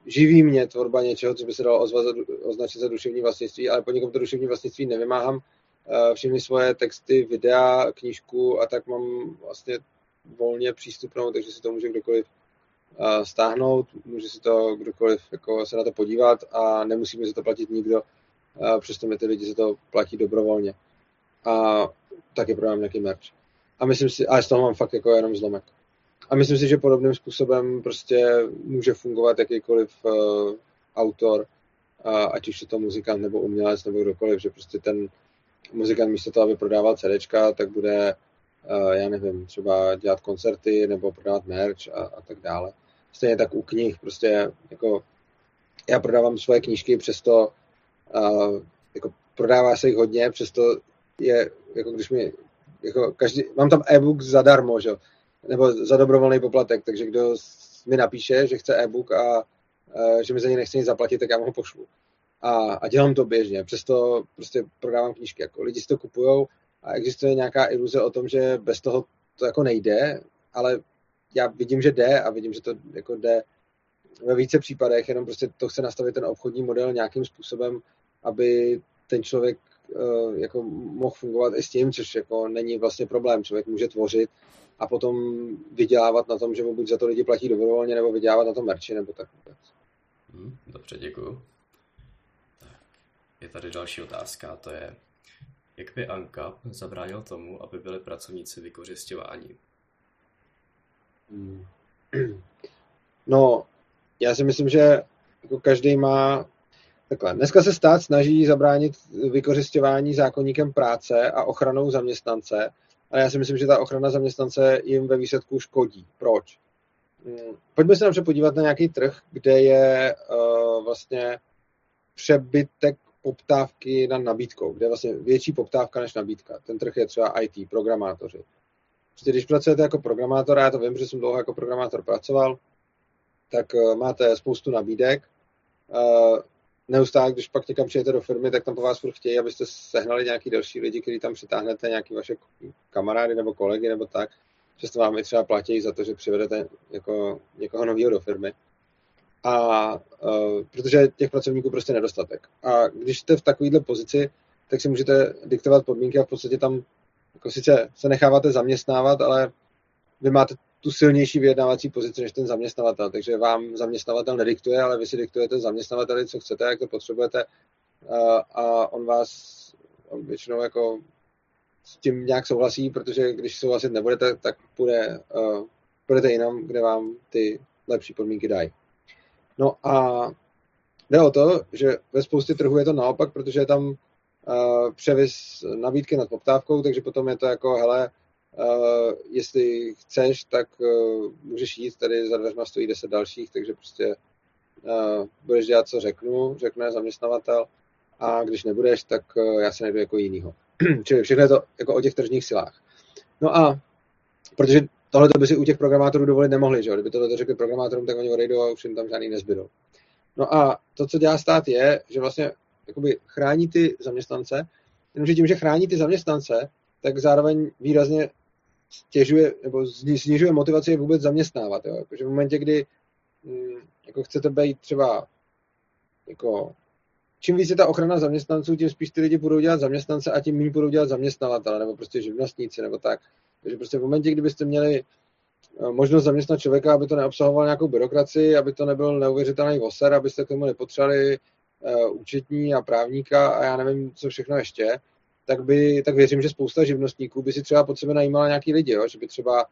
C: živí mě tvorba něčeho, co by se dalo ozvat, označit za duševní vlastnictví, ale po někom to duševní vlastnictví nevymáhám. Uh, všechny svoje texty, videa, knížku a tak mám vlastně volně přístupnou, takže si to může kdokoliv uh, stáhnout, může si to kdokoliv jako se na to podívat a nemusí mi za to platit nikdo, uh, přesto mi ty lidi za to platí dobrovolně. A taky prodám nějaký merch. A myslím si, ale z toho mám fakt jako jenom zlomek. A myslím si, že podobným způsobem prostě může fungovat jakýkoliv uh, autor, uh, ať už je to muzikant nebo umělec nebo kdokoliv, že prostě ten muzikant místo toho, aby prodával CDčka, tak bude, uh, já nevím, třeba dělat koncerty nebo prodávat merch a, a tak dále. Stejně tak u knih, prostě jako já prodávám svoje knížky, přesto uh, jako prodává se jich hodně, přesto je, jako když mi, jako každý, mám tam e-book zadarmo, že nebo za dobrovolný poplatek, takže kdo mi napíše, že chce e-book a že mi za ně nechce nic zaplatit, tak já mu ho pošlu. A, a dělám to běžně, přesto prostě prodávám knížky, jako lidi si to kupujou a existuje nějaká iluze o tom, že bez toho to jako nejde, ale já vidím, že jde a vidím, že to jako jde ve více případech, jenom prostě to chce nastavit ten obchodní model nějakým způsobem, aby ten člověk jako mohl fungovat i s tím, což jako není vlastně problém. Člověk může tvořit a potom vydělávat na tom, že mu buď za to lidi platí dobrovolně, nebo vydělávat na tom merči, nebo tak vůbec.
B: Hmm, dobře, děkuju. Je tady další otázka, to je, jak by Anka zabránil tomu, aby byli pracovníci vykořišťováni?
C: Hmm. No, já si myslím, že jako každý má takhle. Dneska se stát snaží zabránit vykořišťování zákonníkem práce a ochranou zaměstnance, ale já si myslím, že ta ochrana zaměstnance jim ve výsledku škodí. Proč? Hmm, pojďme se napřed podívat na nějaký trh, kde je uh, vlastně přebytek poptávky na nabídkou, kde je vlastně větší poptávka než nabídka. Ten trh je třeba IT, programátoři. Prostě když pracujete jako programátor, a já to vím, že jsem dlouho jako programátor pracoval, tak uh, máte spoustu nabídek. Neustále, když pak někam přijete do firmy, tak tam po vás furt chtějí, abyste sehnali nějaký další lidi, který tam přitáhnete, nějaký vaše kamarády nebo kolegy nebo tak. Často vám i třeba platí za to, že přivedete jako někoho nového do firmy. A uh, protože těch pracovníků prostě nedostatek. A když jste v takovéhle pozici, tak si můžete diktovat podmínky a v podstatě tam jako sice se necháváte zaměstnávat, ale vy máte tu silnější vyjednávací pozici než ten zaměstnavatel. Takže vám zaměstnavatel nediktuje, ale vy si diktujete zaměstnavateli, co chcete, jak to potřebujete a on vás on většinou jako s tím nějak souhlasí, protože když souhlasit nebudete, tak půjde, uh, půjdete jinam, kde vám ty lepší podmínky dají. No a jde o to, že ve spoustě trhů je to naopak, protože je tam uh, převis nabídky nad poptávkou, takže potom je to jako, hele, Uh, jestli chceš, tak uh, můžeš jít, tady za dveřma stojí 10 dalších, takže prostě uh, budeš dělat, co řeknu, řekne zaměstnavatel, a když nebudeš, tak uh, já se najdu jako jinýho. Čili všechno je to jako o těch tržních silách. No a protože tohle by si u těch programátorů dovolit nemohli, že jo? Kdyby tohle to řekli programátorům, tak oni odejdou a už jim tam žádný nezbydou. No a to, co dělá stát, je, že vlastně jakoby chrání ty zaměstnance, jenomže tím, že chrání ty zaměstnance, tak zároveň výrazně stěžuje nebo snižuje motivaci je vůbec zaměstnávat. Jo? Protože v momentě, kdy mm, jako chcete být třeba jako čím víc je ta ochrana zaměstnanců, tím spíš ty lidi budou dělat zaměstnance a tím méně budou dělat zaměstnavatele nebo prostě živnostníci nebo tak. Takže prostě v momentě, kdybyste měli eh, možnost zaměstnat člověka, aby to neobsahoval nějakou byrokracii, aby to nebyl neuvěřitelný voser, abyste k tomu nepotřebovali uh, účetní a právníka a já nevím, co všechno ještě, tak, by, tak věřím, že spousta živnostníků by si třeba pod sebe najímala nějaký lidi, jo? že by třeba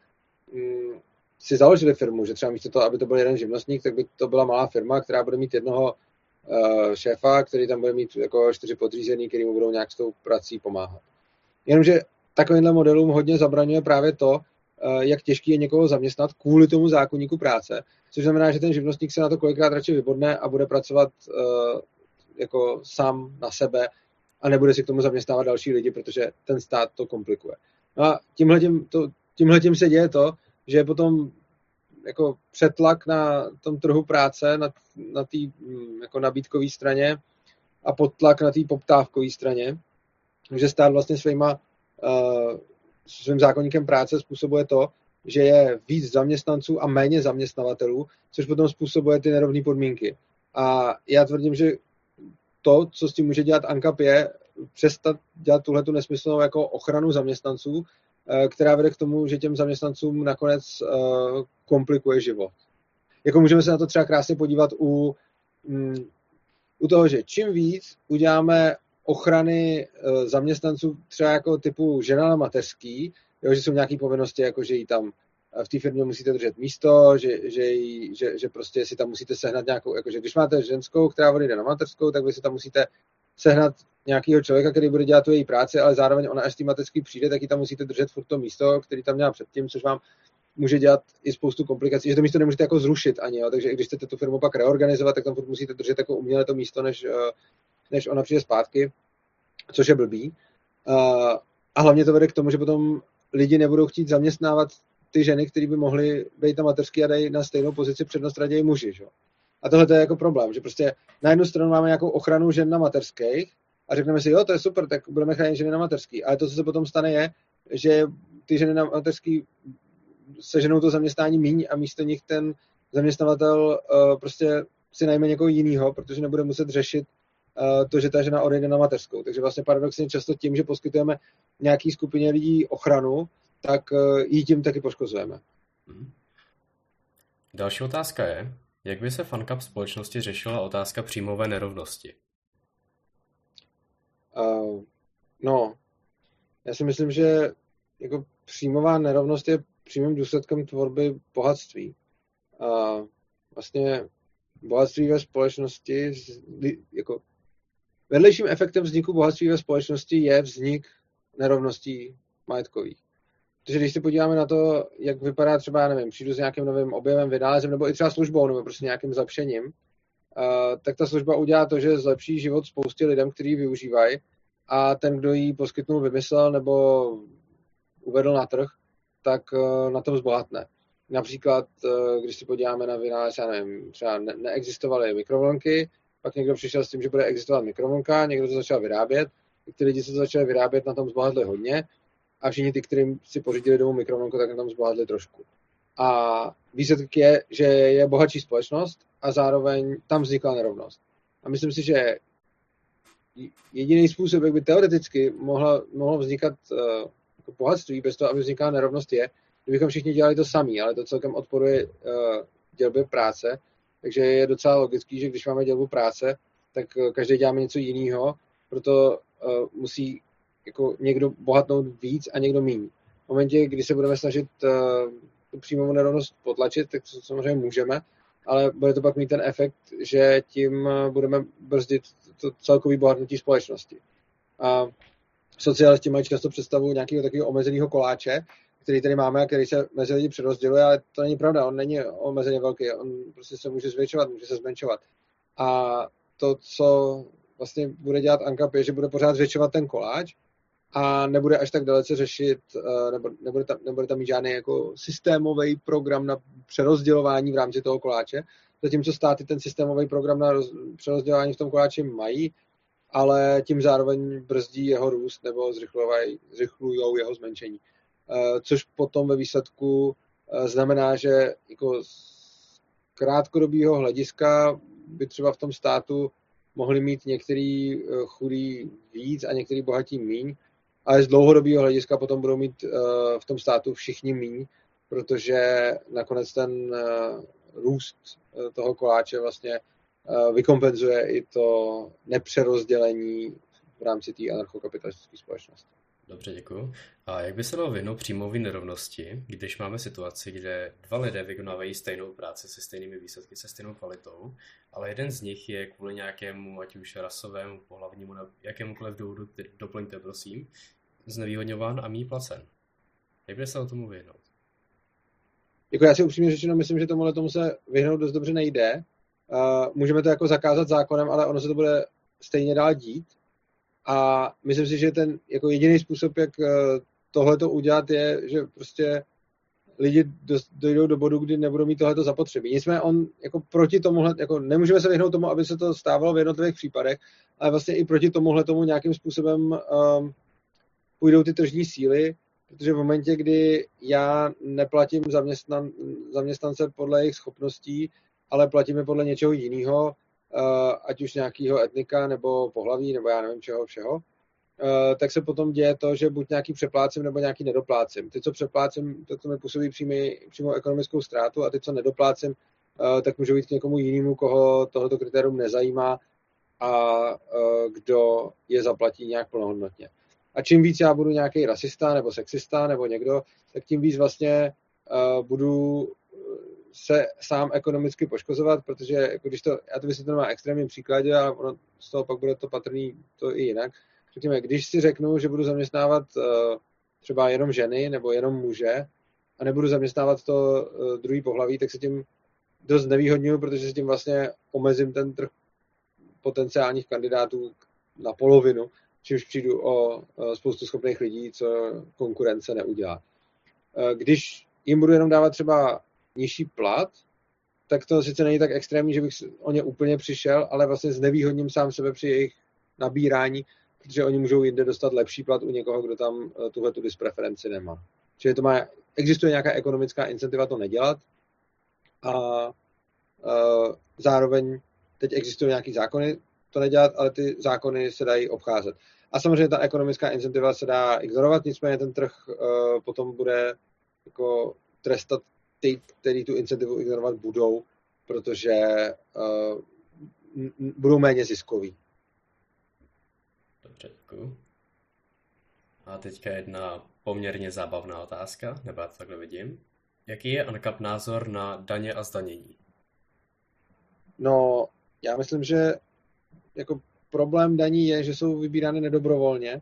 C: mm, si založili firmu, že třeba místo toho, aby to byl jeden živnostník, tak by to byla malá firma, která bude mít jednoho uh, šéfa, který tam bude mít jako čtyři podřízený, který mu budou nějak s tou prací pomáhat. Jenomže takovýmhle modelům hodně zabraňuje právě to, uh, jak těžký je někoho zaměstnat kvůli tomu zákonníku práce, což znamená, že ten živnostník se na to kolikrát radši vybodne a bude pracovat uh, jako sám na sebe a nebude si k tomu zaměstnávat další lidi, protože ten stát to komplikuje. No a to, tímhletím se děje to, že potom jako přetlak na tom trhu práce, na, na té mm, jako nabídkové straně a podtlak na té poptávkové straně, že stát vlastně svýma, uh, svým zákonníkem práce způsobuje to, že je víc zaměstnanců a méně zaměstnavatelů, což potom způsobuje ty nerovné podmínky. A já tvrdím, že to, co s tím může dělat ANKAP, je přestat dělat tuhle tu nesmyslnou jako ochranu zaměstnanců, eh, která vede k tomu, že těm zaměstnancům nakonec eh, komplikuje život. Jako můžeme se na to třeba krásně podívat u, mm, u toho, že čím víc uděláme ochrany eh, zaměstnanců třeba jako typu žena na mateřský, jo, že jsou nějaké povinnosti, jako že jí tam v té firmě musíte držet místo, že, že, jí, že, že prostě si tam musíte sehnat nějakou, jakože když máte ženskou, která odejde na mateřskou, tak vy si tam musíte sehnat nějakého člověka, který bude dělat tu její práci, ale zároveň ona až z přijde, tak ji tam musíte držet furt to místo, který tam měla předtím, což vám může dělat i spoustu komplikací, že to místo nemůžete jako zrušit ani, jo? takže když chcete tu firmu pak reorganizovat, tak tam furt musíte držet jako uměle to místo, než, eh, než ona přijde zpátky, což je blbý. A hlavně to vede k tomu, že potom lidi nebudou chtít zaměstnávat ty ženy, které by mohly být na mateřský a dají na stejnou pozici přednost raději muži. Že? A tohle to je jako problém, že prostě na jednu stranu máme nějakou ochranu žen na mateřských a řekneme si, jo, to je super, tak budeme chránit ženy na mateřský. Ale to, co se potom stane, je, že ty ženy na mateřský seženou to zaměstnání míň a místo nich ten zaměstnavatel uh, prostě si najme někoho jiného, protože nebude muset řešit uh, to, že ta žena odejde na mateřskou. Takže vlastně paradoxně často tím, že poskytujeme nějaký skupině lidí ochranu, tak uh, ji tím taky poškozujeme. Mhm.
B: Další otázka je, jak by se FunCup společnosti řešila otázka příjmové nerovnosti?
C: Uh, no, já si myslím, že jako příjmová nerovnost je přímým důsledkem tvorby bohatství. A vlastně bohatství ve společnosti, jako vedlejším efektem vzniku bohatství ve společnosti je vznik nerovností majetkových. Protože když se podíváme na to, jak vypadá třeba, já nevím, přijdu s nějakým novým objevem, vynálezem, nebo i třeba službou, nebo prostě nějakým zlepšením, uh, tak ta služba udělá to, že zlepší život spoustě lidem, kteří ji využívají a ten, kdo ji poskytnul, vymyslel nebo uvedl na trh, tak uh, na tom zbohatne. Například, uh, když si podíváme na vynález, já nevím, třeba ne- neexistovaly mikrovlnky, pak někdo přišel s tím, že bude existovat mikrovlnka, někdo to začal vyrábět, ty lidi, co to začali vyrábět, na tom zbohatli hodně a všichni ty, kterým si pořídili domů mikrovlnku, tak tom zbohatli trošku. A výsledek je, že je bohatší společnost a zároveň tam vznikla nerovnost. A myslím si, že jediný způsob, jak by teoreticky mohla, mohlo vznikat uh, bohatství bez toho, aby vznikala nerovnost, je, kdybychom všichni dělali to samý, ale to celkem odporuje uh, dělbě práce. Takže je docela logický, že když máme dělbu práce, tak uh, každý děláme něco jiného, proto uh, musí jako někdo bohatnout víc a někdo méně. V momentě, kdy se budeme snažit uh, tu příjmovou nerovnost potlačit, tak to samozřejmě můžeme, ale bude to pak mít ten efekt, že tím budeme brzdit to celkový bohatnutí společnosti. A socialisti mají často představu nějakého takového omezeného koláče, který tady máme a který se mezi lidi přerozděluje, ale to není pravda, on není omezeně velký, on prostě se může zvětšovat, může se zmenšovat. A to, co vlastně bude dělat ANKAP, je, že bude pořád zvětšovat ten koláč a nebude až tak dalece řešit, eh, nebo nebude tam, nebude tam mít žádný jako systémový program na přerozdělování v rámci toho koláče, zatímco státy ten systémový program na roz, přerozdělování v tom koláči mají, ale tím zároveň brzdí jeho růst nebo zrychlují jeho zmenšení. Eh, což potom ve výsledku eh, znamená, že jako z krátkodobého hlediska by třeba v tom státu mohli mít některý chudý víc a některý bohatí míň, ale z dlouhodobého hlediska potom budou mít v tom státu všichni míň, protože nakonec ten růst toho koláče vlastně vykompenzuje i to nepřerozdělení v rámci té anarchokapitalistické společnosti.
B: Dobře, děkuji. A jak by se dalo vyhnout příjmové nerovnosti, když máme situaci, kde dva lidé vykonávají stejnou práci se stejnými výsledky, se stejnou kvalitou, ale jeden z nich je kvůli nějakému, ať už rasovému, pohlavnímu, jakémukoliv důvodu, doplňte prosím, znevýhodňován a mý placen. Jak by se o tomu vyhnout?
C: Jako já si upřímně řečeno myslím, že tomuhle tomu se vyhnout dost dobře nejde. Uh, můžeme to jako zakázat zákonem, ale ono se to bude stejně dál dít. A myslím si, že ten jako jediný způsob, jak eh, tohle to udělat, je, že prostě lidi dojdou do bodu, kdy nebudou mít tohleto zapotřebí. Nicméně on jako proti tomuhle, jako nemůžeme se vyhnout tomu, aby se to stávalo v jednotlivých případech, ale vlastně i proti tomuhle tomu nějakým způsobem um, půjdou ty tržní síly, protože v momentě, kdy já neplatím zaměstnan, zaměstnance podle jejich schopností, ale platíme podle něčeho jiného, Eh, ať už nějakého etnika nebo pohlaví, nebo já nevím čeho všeho, eh, tak se potom děje to, že buď nějaký přeplácím nebo nějaký nedoplácím. Ty, co přeplácím, tak to mi působí přímý, přímou ekonomickou ztrátu a ty, co nedoplácím, eh, tak můžu jít k někomu jinému, koho tohoto kritérium nezajímá a kdo je zaplatí nějak plnohodnotně. A čím víc já budu nějaký rasista nebo sexista nebo někdo, tak tím víc vlastně budu se sám ekonomicky poškozovat, protože jako když to, já to vysvětlím na extrémním příkladě a ono z toho pak bude to patrný to i jinak. Řekněme, když si řeknu, že budu zaměstnávat uh, třeba jenom ženy nebo jenom muže a nebudu zaměstnávat to uh, druhý pohlaví, tak se tím dost nevýhodňuju, protože se tím vlastně omezím ten trh potenciálních kandidátů na polovinu, čímž přijdu o spoustu schopných lidí, co konkurence neudělá. Když jim budu jenom dávat třeba nižší plat, tak to sice není tak extrémní, že bych o ně úplně přišel, ale vlastně znevýhodním sám sebe při jejich nabírání, protože oni můžou jinde dostat lepší plat u někoho, kdo tam eh, tuhle tu dispreferenci nemá. Čili to má, existuje nějaká ekonomická incentiva to nedělat a uh, zároveň teď existují nějaký zákony to nedělat, ale ty zákony se dají obcházet. A samozřejmě ta ekonomická incentiva se dá ignorovat, nicméně ten trh uh, potom bude jako trestat ty, který tu incentivu ignorovat budou, protože uh, budou méně ziskoví.
B: Dobře, děkuji. A teďka jedna poměrně zábavná otázka, nebo já to takhle vidím. Jaký je ANCAP názor na daně a zdanění?
C: No, já myslím, že jako problém daní je, že jsou vybírány nedobrovolně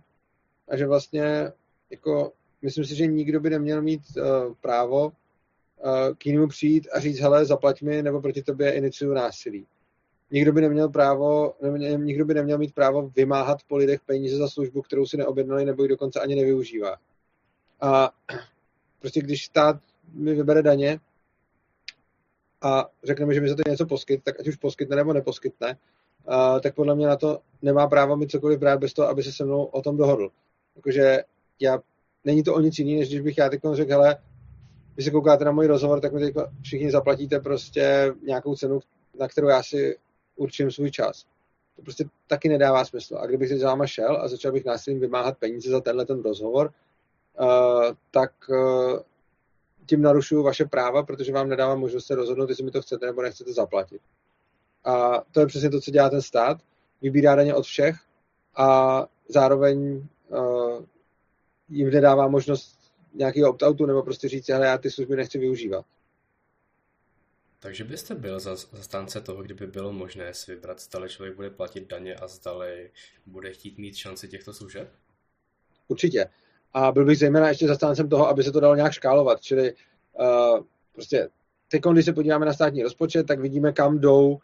C: a že vlastně jako myslím si, že nikdo by neměl mít uh, právo uh, k jinému přijít a říct, hele, zaplať mi, nebo proti tobě iniciuju násilí. Nikdo by neměl právo, ne, nikdo by neměl mít právo vymáhat po lidech peníze za službu, kterou si neobjednali, nebo ji dokonce ani nevyužívá. A prostě když stát mi vybere daně a řekne mi, že mi za to něco poskyt, tak ať už poskytne nebo neposkytne, tak podle mě na to nemá právo mi cokoliv brát bez toho, aby se se mnou o tom dohodl. Jakože já, není to o nic jiný, než když bych já teď řekl, hele, vy se koukáte na můj rozhovor, tak mi teď všichni zaplatíte prostě nějakou cenu, na kterou já si určím svůj čas. To prostě taky nedává smysl. A kdybych teď za váma šel a začal bych násilím vymáhat peníze za tenhle ten rozhovor, uh, tak uh, tím narušuju vaše práva, protože vám nedávám možnost se rozhodnout, jestli mi to chcete nebo nechcete zaplatit. A to je přesně to, co dělá ten stát. Vybírá daně od všech a zároveň uh, jim nedává možnost nějakého opt-outu nebo prostě říct, ale já ty služby nechci využívat.
B: Takže byste byl za, zastánce toho, kdyby bylo možné si vybrat, zda člověk bude platit daně a zdali bude chtít mít šanci těchto služeb?
C: Určitě. A byl bych zejména ještě zastáncem toho, aby se to dalo nějak škálovat. Čili uh, prostě teď, když se podíváme na státní rozpočet, tak vidíme, kam jdou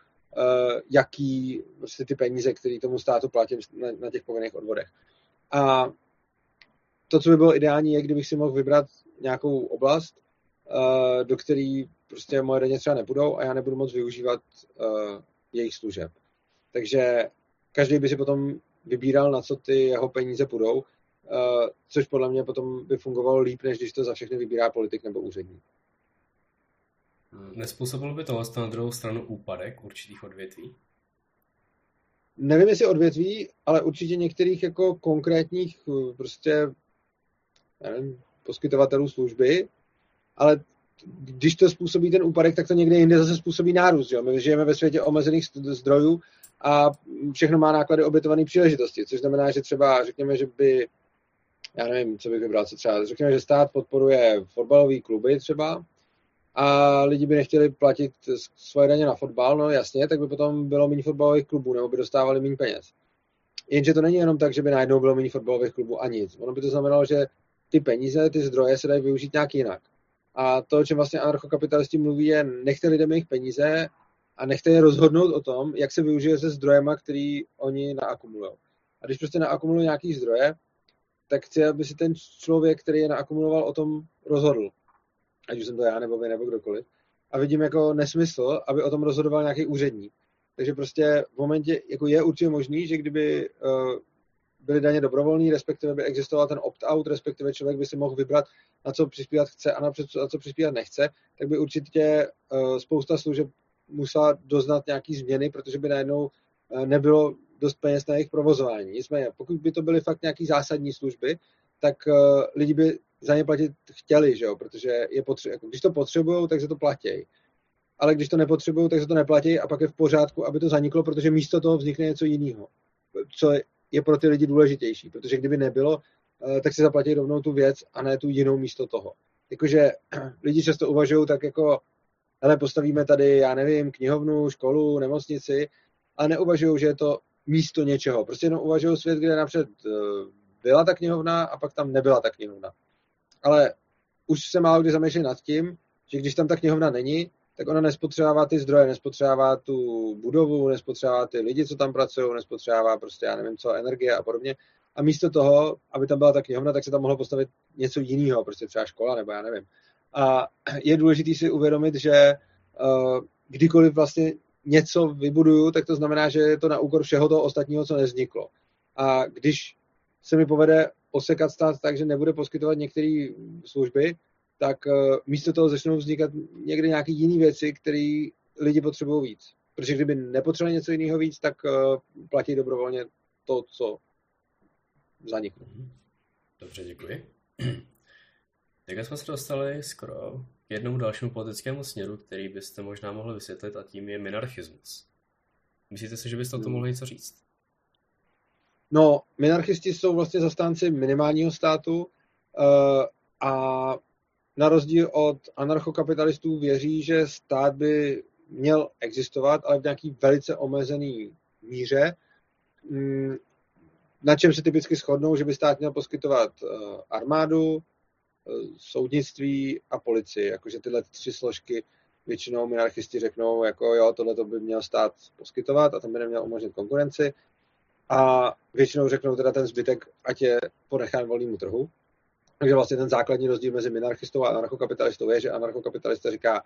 C: jaký prostě ty peníze, které tomu státu platím na, na těch povinných odvodech. A to, co by bylo ideální, je, kdybych si mohl vybrat nějakou oblast, uh, do které prostě moje daně třeba nebudou a já nebudu moc využívat uh, jejich služeb. Takže každý by si potom vybíral, na co ty jeho peníze půjdou, což podle mě potom by fungovalo líp, než když to za všechny vybírá politik nebo úředník.
B: Nespůsobilo by to na druhou stranu úpadek určitých odvětví?
C: Nevím, jestli odvětví, ale určitě některých jako konkrétních prostě nevím, poskytovatelů služby, ale když to způsobí ten úpadek, tak to někde jinde zase způsobí nárůst. Jo? My žijeme ve světě omezených zdrojů a všechno má náklady obětované příležitosti, což znamená, že třeba řekněme, že by, já nevím, co bych vybral, co třeba, řekněme, že stát podporuje fotbalové kluby třeba a lidi by nechtěli platit svoje daně na fotbal, no jasně, tak by potom bylo méně fotbalových klubů, nebo by dostávali méně peněz. Jenže to není jenom tak, že by najednou bylo méně fotbalových klubů a nic. Ono by to znamenalo, že ty peníze, ty zdroje se dají využít nějak jinak. A to, o čem vlastně anarchokapitalisti mluví, je nechte lidem jejich peníze a nechte je rozhodnout o tom, jak se využije se zdrojema, který oni naakumulují. A když prostě naakumulují nějaký zdroje, tak chci, aby si ten člověk, který je naakumuloval, o tom rozhodl. Ať už jsem to já, nebo vy, nebo kdokoliv. A vidím jako nesmysl, aby o tom rozhodoval nějaký úředník. Takže prostě v momentě, jako je určitě možný, že kdyby uh, byly daně dobrovolný, respektive by existoval ten opt-out, respektive člověk by si mohl vybrat, na co přispívat chce a na, na co přispívat nechce, tak by určitě uh, spousta služeb musela doznat nějaký změny, protože by najednou uh, nebylo dost peněz na jejich provozování. Nicméně, pokud by to byly fakt nějaký zásadní služby, tak uh, lidi by za ně platit chtěli, že jo? protože je potře- jako, když to potřebují, tak se to platí. Ale když to nepotřebují, tak se to neplatí a pak je v pořádku, aby to zaniklo, protože místo toho vznikne něco jiného, co je pro ty lidi důležitější, protože kdyby nebylo, eh, tak si zaplatí rovnou tu věc a ne tu jinou místo toho. Jakože lidi často uvažují tak jako, hele, postavíme tady, já nevím, knihovnu, školu, nemocnici, ale neuvažují, že je to místo něčeho. Prostě jenom uvažují svět, kde napřed eh, byla ta knihovna a pak tam nebyla ta knihovna. Ale už se málo kdy zamýšlí nad tím, že když tam ta knihovna není, tak ona nespotřebává ty zdroje, nespotřebává tu budovu, nespotřebává ty lidi, co tam pracují, nespotřebává prostě, já nevím co, energie a podobně. A místo toho, aby tam byla ta knihovna, tak se tam mohlo postavit něco jiného, prostě třeba škola, nebo já nevím. A je důležité si uvědomit, že uh, kdykoliv vlastně něco vybuduju, tak to znamená, že je to na úkor všeho toho ostatního, co nevzniklo. A když se mi povede osekat stát tak, že nebude poskytovat některé služby, tak uh, místo toho začnou vznikat někde nějaké jiné věci, které lidi potřebují víc. Protože kdyby nepotřebovali něco jiného víc, tak uh, platí dobrovolně to, co zaniklo.
B: Dobře, děkuji. Jak jsme se dostali skoro k jednomu dalšímu politickému směru, který byste možná mohli vysvětlit, a tím je minarchismus. Myslíte si, že byste o tom hmm. mohli něco říct?
C: No, minarchisti jsou vlastně zastánci minimálního státu uh, a na rozdíl od anarchokapitalistů věří, že stát by měl existovat, ale v nějaký velice omezený míře. Mm, na čem se typicky shodnou, že by stát měl poskytovat uh, armádu, uh, soudnictví a policii. Jakože tyhle tři složky většinou minarchisti řeknou, jako jo, tohle to by měl stát poskytovat a tam by neměl umožnit konkurenci. A většinou řeknou teda ten zbytek, ať je ponechán volnému trhu. Takže vlastně ten základní rozdíl mezi minarchistou a anarchokapitalistou je, že anarchokapitalista říká,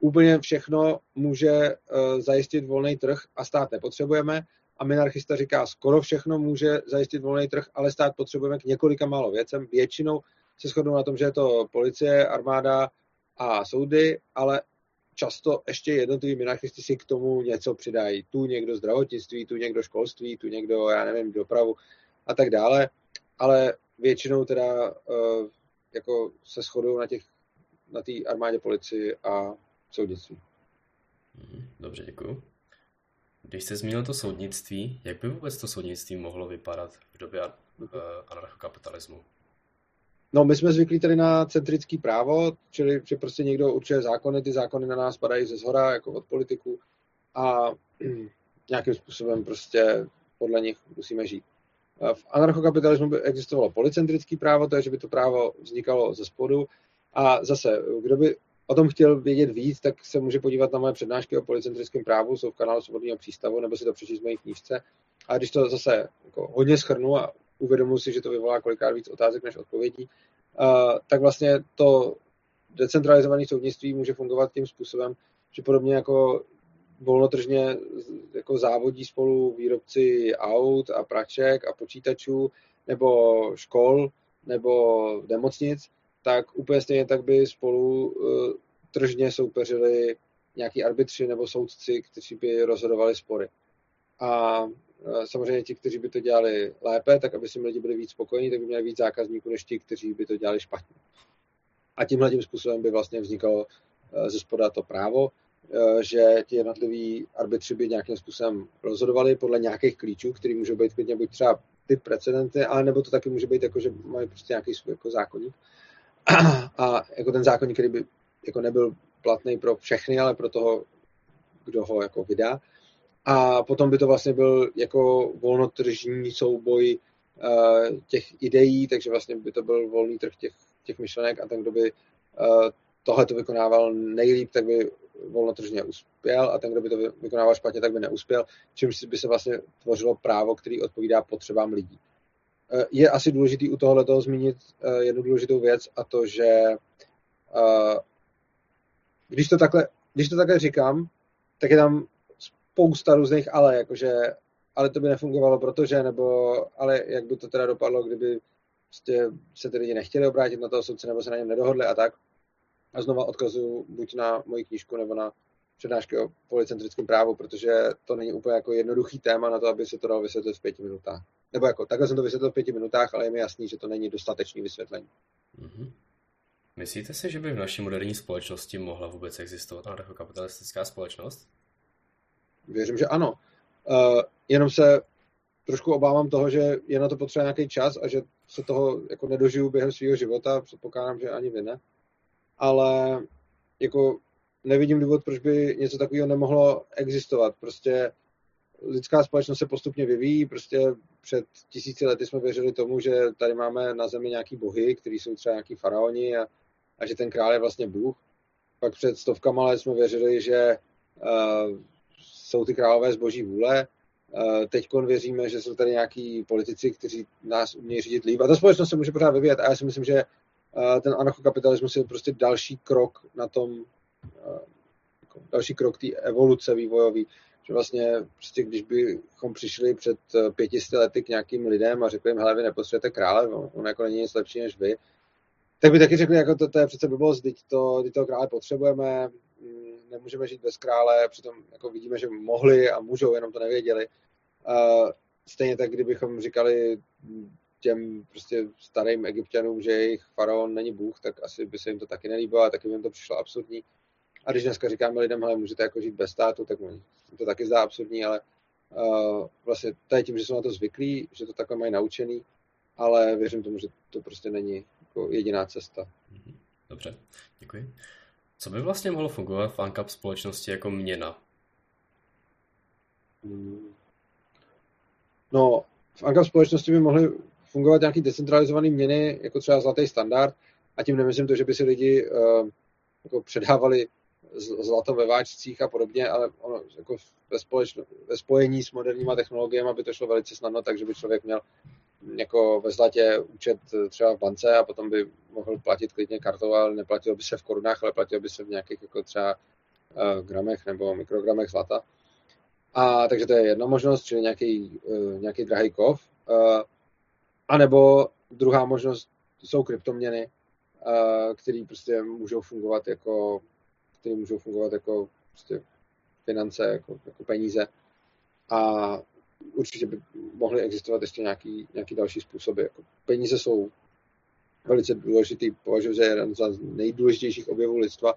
C: úplně všechno může uh, zajistit volný trh a stát nepotřebujeme. A minarchista říká, skoro všechno může zajistit volný trh, ale stát potřebujeme k několika málo věcem. Většinou se shodnou na tom, že je to policie, armáda a soudy, ale často ještě jednotliví minarchisti si k tomu něco přidají. Tu někdo zdravotnictví, tu někdo školství, tu někdo, já nevím, dopravu a tak dále. Ale většinou teda uh, jako se shodují na těch na té armádě, policii a soudnictví.
B: Mhm, dobře, děkuji. Když jste zmínil to soudnictví, jak by vůbec to soudnictví mohlo vypadat v době uh, anarchokapitalismu?
C: No, my jsme zvyklí tady na centrický právo, čili že prostě někdo určuje zákony, ty zákony na nás padají ze zhora, jako od politiků a nějakým způsobem prostě podle nich musíme žít. V anarchokapitalismu by existovalo policentrické právo, to je, že by to právo vznikalo ze spodu a zase, kdo by o tom chtěl vědět víc, tak se může podívat na moje přednášky o policentrickém právu, jsou v kanálu Svobodného přístavu, nebo si to přečíst v mé knížce. A když to zase jako hodně schrnu a uvědomuji si, že to vyvolá kolikrát víc otázek než odpovědí, tak vlastně to decentralizované soudnictví může fungovat tím způsobem, že podobně jako volnotržně jako závodí spolu výrobci aut a praček a počítačů nebo škol nebo nemocnic, tak úplně stejně tak by spolu uh, tržně soupeřili nějaký arbitři nebo soudci, kteří by rozhodovali spory. A samozřejmě ti, kteří by to dělali lépe, tak aby si lidi byli víc spokojení, tak by měli víc zákazníků než ti, kteří by to dělali špatně. A tímhle tím způsobem by vlastně vznikalo uh, ze spoda to právo, že ti jednotliví arbitři by nějakým způsobem rozhodovali podle nějakých klíčů, který můžou být klidně buď třeba ty precedenty, ale nebo to taky může být jako, že mají prostě nějaký svůj jako zákonník a jako ten zákon, který by jako nebyl platný pro všechny, ale pro toho, kdo ho jako vydá. A potom by to vlastně byl jako volnotržní souboj uh, těch ideí, takže vlastně by to byl volný trh těch, těch myšlenek a ten, kdo by uh, tohle to vykonával nejlíp, tak by volnotržně uspěl a ten, kdo by to vykonával špatně, tak by neuspěl, čímž by se vlastně tvořilo právo, který odpovídá potřebám lidí. Eh, je asi důležitý u tohohle toho zmínit jednu důležitou věc a to, že když to takhle, když to takhle říkám, tak je tam spousta různých ale, jakože ale to by nefungovalo, protože, nebo ale jak by to teda dopadlo, kdyby prostě se ty lidi nechtěli obrátit na toho soudce, nebo se na něm nedohodli a tak. A znova odkazuju buď na moji knížku, nebo na přednášky o policentrickém právu, protože to není úplně jako jednoduchý téma na to, aby se to dalo vysvětlit v pěti minutách. Nebo jako, takhle jsem to vysvětlil v pěti minutách, ale je mi jasný, že to není dostatečný vysvětlení.
B: Mm-hmm. Myslíte si, že by v naší moderní společnosti mohla vůbec existovat anarchokapitalistická společnost?
C: Věřím, že ano. Uh, jenom se trošku obávám toho, že je na to potřeba nějaký čas a že se toho jako nedožiju během svého života, předpokládám, že ani vy ne. Ale jako nevidím důvod, proč by něco takového nemohlo existovat. Prostě lidská společnost se postupně vyvíjí, prostě před tisíci lety jsme věřili tomu, že tady máme na zemi nějaký bohy, kteří jsou třeba nějaký faraoni a, a že ten král je vlastně bůh. Pak před stovkama let jsme věřili, že uh, jsou ty králové z boží vůle. Uh, Teď věříme, že jsou tady nějaký politici, kteří nás umějí řídit líp. A ta společnost se může pořád vyvíjet a já si myslím, že uh, ten anarchokapitalismus je prostě další krok na tom, uh, jako další krok té evoluce vývojový, že vlastně prostě když bychom přišli před pětisty lety k nějakým lidem a řekli jim, hele, vy nepotřebujete krále, on, jako není nic lepší než vy, tak by taky řekli, jako to, to je přece blbost, teď, to, teď toho krále potřebujeme, nemůžeme žít bez krále, přitom jako vidíme, že mohli a můžou, jenom to nevěděli. Stejně tak, kdybychom říkali těm prostě starým egyptianům, že jejich faraon není bůh, tak asi by se jim to taky nelíbilo a taky by jim to přišlo absurdní. A když dneska říkáme lidem, hele, můžete jako žít bez státu, tak mi to taky zdá absurdní, ale uh, vlastně to je tím, že jsou na to zvyklí, že to takhle mají naučený, ale věřím tomu, že to prostě není jako jediná cesta.
B: Mhm. Dobře, děkuji. Co by vlastně mohlo fungovat v ANCAP společnosti jako měna?
C: Hmm. No, v ANCAP společnosti by mohly fungovat nějaký decentralizovaný měny, jako třeba zlatý standard, a tím nemyslím to, že by si lidi uh, jako předávali zlato ve váčcích a podobně, ale ono jako ve, společno, ve spojení s moderníma technologiemi by to šlo velice snadno, takže by člověk měl jako ve zlatě účet třeba v bance a potom by mohl platit klidně kartou, ale neplatilo by se v korunách, ale platilo by se v nějakých jako třeba uh, gramech nebo mikrogramech zlata. A takže to je jedna možnost, čili nějaký, uh, nějaký drahý kov. Uh, a nebo druhá možnost jsou kryptoměny, které prostě můžou fungovat jako které můžou fungovat jako prostě finance, jako, jako peníze. A určitě by mohly existovat ještě nějaký, nějaký další způsoby. Jako peníze jsou velice důležitý, považuji za jeden z nejdůležitějších objevů lidstva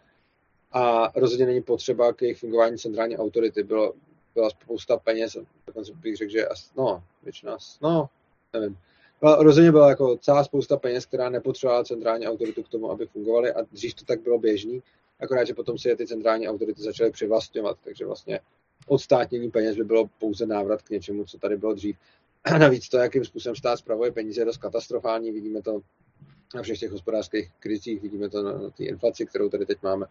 C: a rozhodně není potřeba k jejich fungování centrální autority. Bylo, byla spousta peněz, dokonce bych řekl, že asi, no, většina, no, nevím. Byla, rozhodně byla jako celá spousta peněz, která nepotřebovala centrální autoritu k tomu, aby fungovaly a dřív to tak bylo běžný, akorát, že potom si je ty centrální autority začaly přivlastňovat, takže vlastně odstátnění peněz by bylo pouze návrat k něčemu, co tady bylo dřív. A navíc to, jakým způsobem stát zpravuje peníze, je dost katastrofální. Vidíme to na všech těch hospodářských krizích, vidíme to na, na té inflaci, kterou tady teď máme.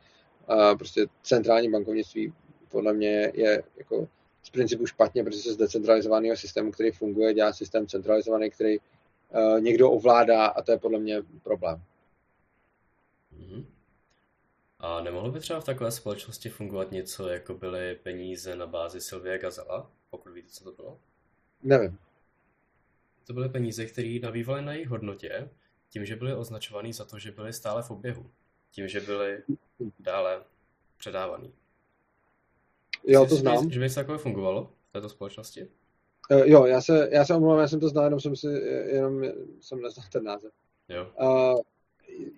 C: A prostě centrální bankovnictví podle mě je jako z principu špatně, protože se z decentralizovaného systému, který funguje, dělá systém centralizovaný, který uh, někdo ovládá a to je podle mě problém.
B: Mm-hmm. A nemohlo by třeba v takové společnosti fungovat něco, jako byly peníze na bázi Sylvie Gazela, pokud víte, co to bylo?
C: Nevím.
B: To byly peníze, které nabývaly na jejich hodnotě, tím, že byly označovaný za to, že byly stále v oběhu. Tím, že byly dále předávaný.
C: Jo, to znám.
B: Že by se takové fungovalo v této společnosti?
C: Uh, jo, já se, já se omlouvám, já jsem to znal, jenom jsem si, jenom jsem neznal ten název.
B: Jo.
C: Uh,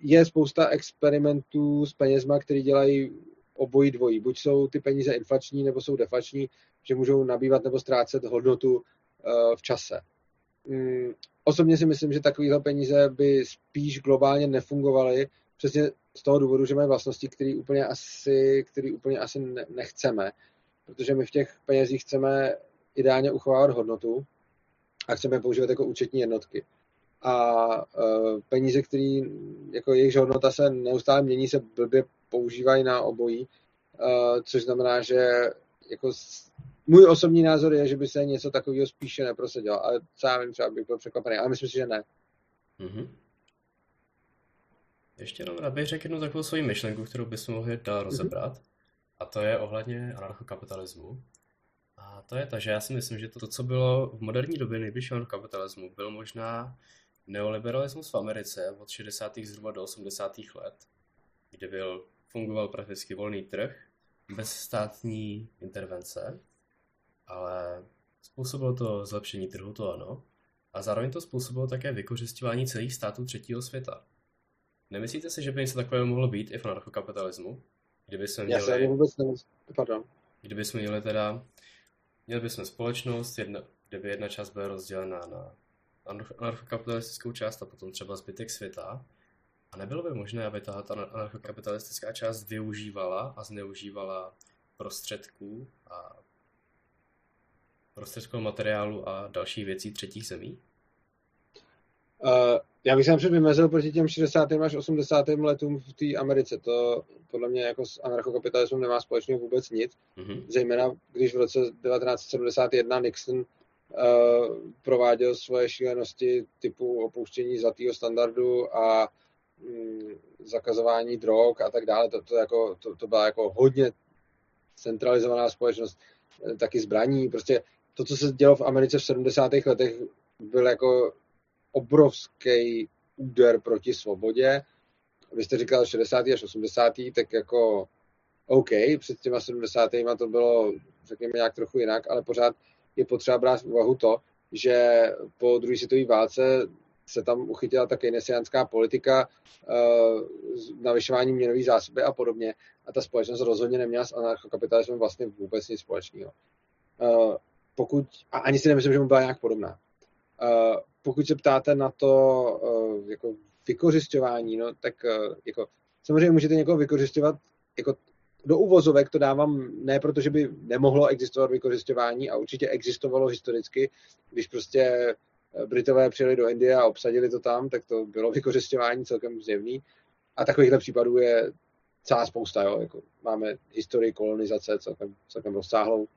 C: je spousta experimentů s penězma, které dělají obojí dvojí. Buď jsou ty peníze inflační, nebo jsou deflační, že můžou nabývat nebo ztrácet hodnotu uh, v čase. Um, osobně si myslím, že takovéhle peníze by spíš globálně nefungovaly, přesně z toho důvodu, že mají vlastnosti, které úplně asi, který úplně asi nechceme, protože my v těch penězích chceme ideálně uchovávat hodnotu a chceme používat jako účetní jednotky a uh, peníze, které jako jejich hodnota se neustále mění, se blbě používají na obojí, uh, což znamená, že jako můj osobní názor je, že by se něco takového spíše neprosadilo, ale co já vím, třeba bych byl překvapený, ale myslím si, že ne.
B: Mm-hmm. Ještě jenom rád bych řekl jednu takovou svoji myšlenku, kterou bychom mohli dál mhm. rozebrat, mm-hmm. a to je ohledně anarchokapitalismu. A to je ta, že já si myslím, že to, to co bylo v moderní době nejbližšího kapitalismu, byl možná Neoliberalismus v Americe od 60. zhruba do 80. let, kde byl, fungoval prakticky volný trh, bez státní intervence, ale způsobilo to zlepšení trhu, to ano, a zároveň to způsobilo také vykořišťování celých států třetího světa. Nemyslíte si, že by něco takového mohlo být i v anarchokapitalismu? Kdyby jsme měli...
C: Já se vůbec. Pardon.
B: Kdyby jsme měli teda... Měli bychom společnost, jedna, kde by jedna část byla rozdělená na anarchokapitalistickou část a potom třeba zbytek světa. A nebylo by možné, aby ta anarchokapitalistická část využívala a zneužívala prostředků a prostředků materiálu a další věcí třetích zemí?
C: Uh, já bych se napřed vymezil proti těm 60. až 80. letům v té Americe. To podle mě jako s anarchokapitalismem nemá společného vůbec nic. Mm-hmm. Zejména když v roce 1971 Nixon prováděl svoje šílenosti typu opouštění zlatého standardu a mm, zakazování drog a tak dále. To, to, jako, to, to byla jako hodně centralizovaná společnost, eh, taky zbraní. Prostě to, co se dělo v Americe v 70. letech, byl jako obrovský úder proti svobodě. Vy jste říkal 60. až 80. tak jako OK, před těma 70. to bylo, řekněme, nějak trochu jinak, ale pořád je potřeba brát v úvahu to, že po druhé světové válce se tam uchytila ta keynesiánská politika, uh, navyšování měnové zásoby a podobně. A ta společnost rozhodně neměla s anarchokapitalismem vlastně vůbec nic společného. Uh, pokud, a ani si nemyslím, že mu byla nějak podobná. Uh, pokud se ptáte na to jako vykořišťování, no, tak jako, samozřejmě můžete někoho vykořišťovat jako do uvozovek to dávám ne proto, že by nemohlo existovat vykořišťování a určitě existovalo historicky, když prostě Britové přijeli do Indie a obsadili to tam, tak to bylo vykořišťování celkem zjevný. A takovýchhle případů je celá spousta. Jo? Jako máme historii kolonizace celkem, celkem rozsáhlou,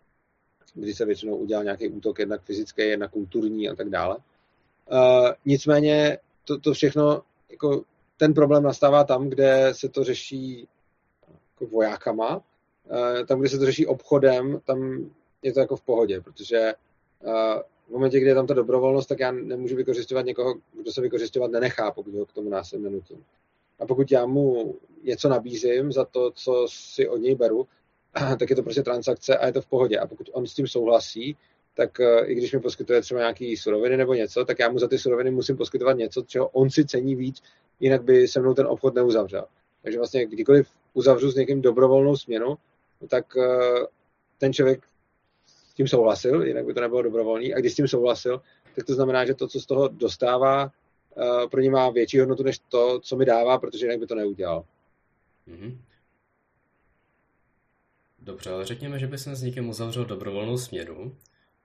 C: kdy se většinou udělal nějaký útok jednak fyzický, jednak kulturní a tak dále. Uh, nicméně to, to všechno, jako ten problém nastává tam, kde se to řeší jako vojákama, uh, tam, kde se to řeší obchodem, tam je to jako v pohodě, protože uh, v momentě, kdy je tam ta dobrovolnost, tak já nemůžu vykořišťovat někoho, kdo se vykořišťovat nenechá, pokud ho k tomu násilím nenutím. A pokud já mu něco nabízím za to, co si od něj beru, tak je to prostě transakce a je to v pohodě. A pokud on s tím souhlasí, tak eh, i když mi poskytuje třeba nějaký suroviny nebo něco, tak já mu za ty suroviny musím poskytovat něco, čeho on si cení víc, jinak by se mnou ten obchod neuzavřel. Takže vlastně kdykoliv uzavřu s někým dobrovolnou směnu, tak eh, ten člověk tím souhlasil, jinak by to nebylo dobrovolný. A když s tím souhlasil, tak to znamená, že to, co z toho dostává, eh, pro ně má větší hodnotu než to, co mi dává, protože jinak by to neudělal. Mm-hmm.
B: Dobře, ale řekněme, že by se s někým uzavřel dobrovolnou směru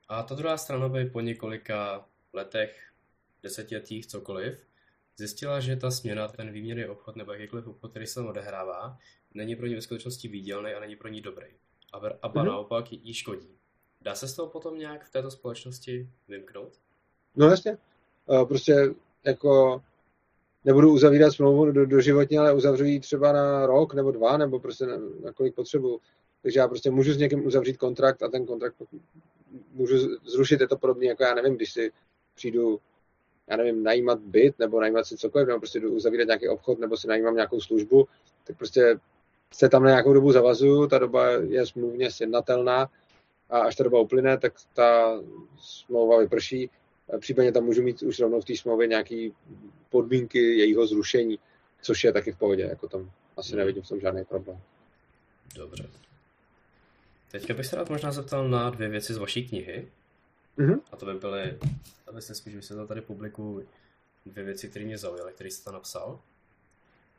B: a ta druhá strana by po několika letech, desetiletích, cokoliv, zjistila, že ta směna, ten výměrný obchod nebo jakýkoliv obchod, který se odehrává, není pro ní ve skutečnosti výdělný a není pro ní dobrý. A, a mm-hmm. naopak jí škodí. Dá se z toho potom nějak v této společnosti vymknout?
C: No jasně. Prostě jako nebudu uzavírat smlouvu do, do životně, ale uzavřu ji třeba na rok nebo dva, nebo prostě na, na kolik potřebu. Takže já prostě můžu s někým uzavřít kontrakt a ten kontrakt můžu zrušit. Je to podobné, jako já nevím, když si přijdu já nevím, najímat byt nebo najímat si cokoliv, nebo prostě jdu uzavírat nějaký obchod, nebo si najímám nějakou službu, tak prostě se tam na nějakou dobu zavazuju, ta doba je smluvně sjednatelná a až ta doba uplyne, tak ta smlouva vyprší. Případně tam můžu mít už rovnou v té smlouvě nějaké podmínky jejího zrušení, což je taky v pohodě, jako tam asi nevidím v tom žádný problém.
B: Dobře. Teďka bych se rád možná zeptal na dvě věci z vaší knihy.
C: Mm-hmm.
B: A to by byly, abyste spíš vysvětlil tady publiku dvě věci, které mě zaujaly, které jste napsal.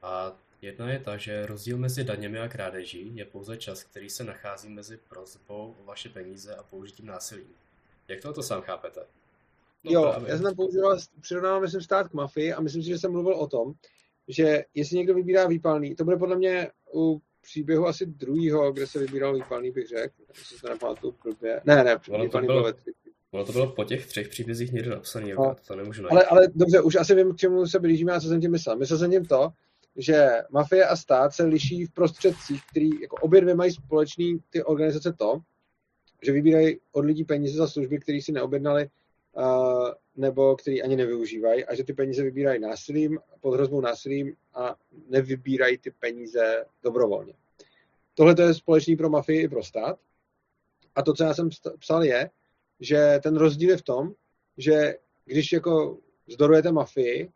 B: A Jedna je ta, že rozdíl mezi daněmi a krádeží je pouze čas, který se nachází mezi prozbou o vaše peníze a použitím násilí. Jak to, to sám chápete?
C: No, jo, právě. já jsem tam používal, přirovnával, myslím, stát k mafii a myslím si, že jsem mluvil o tom, že jestli někdo vybírá výpalný, to bude podle mě u příběhu asi druhýho, kde se vybíral výpalný, bych řekl, jestli se to nepamatuju blbě. Ne, ne,
B: ono výpalný to bylo, bylo Ono to bylo po těch třech příbězích někde napsaný, no. to nemůžu najít.
C: Ale, ale dobře, už asi vím, k čemu se blížíme a co jsem tím myslel. Myslel jsem tím to, že mafie a stát se liší v prostředcích, který jako obě dvě mají společný ty organizace to, že vybírají od lidí peníze za služby, které si neobjednali uh, nebo který ani nevyužívají a že ty peníze vybírají násilím, pod hrozbou násilím a nevybírají ty peníze dobrovolně. Tohle to je společný pro mafii i pro stát. A to, co já jsem psal, je, že ten rozdíl je v tom, že když jako zdorujete mafii,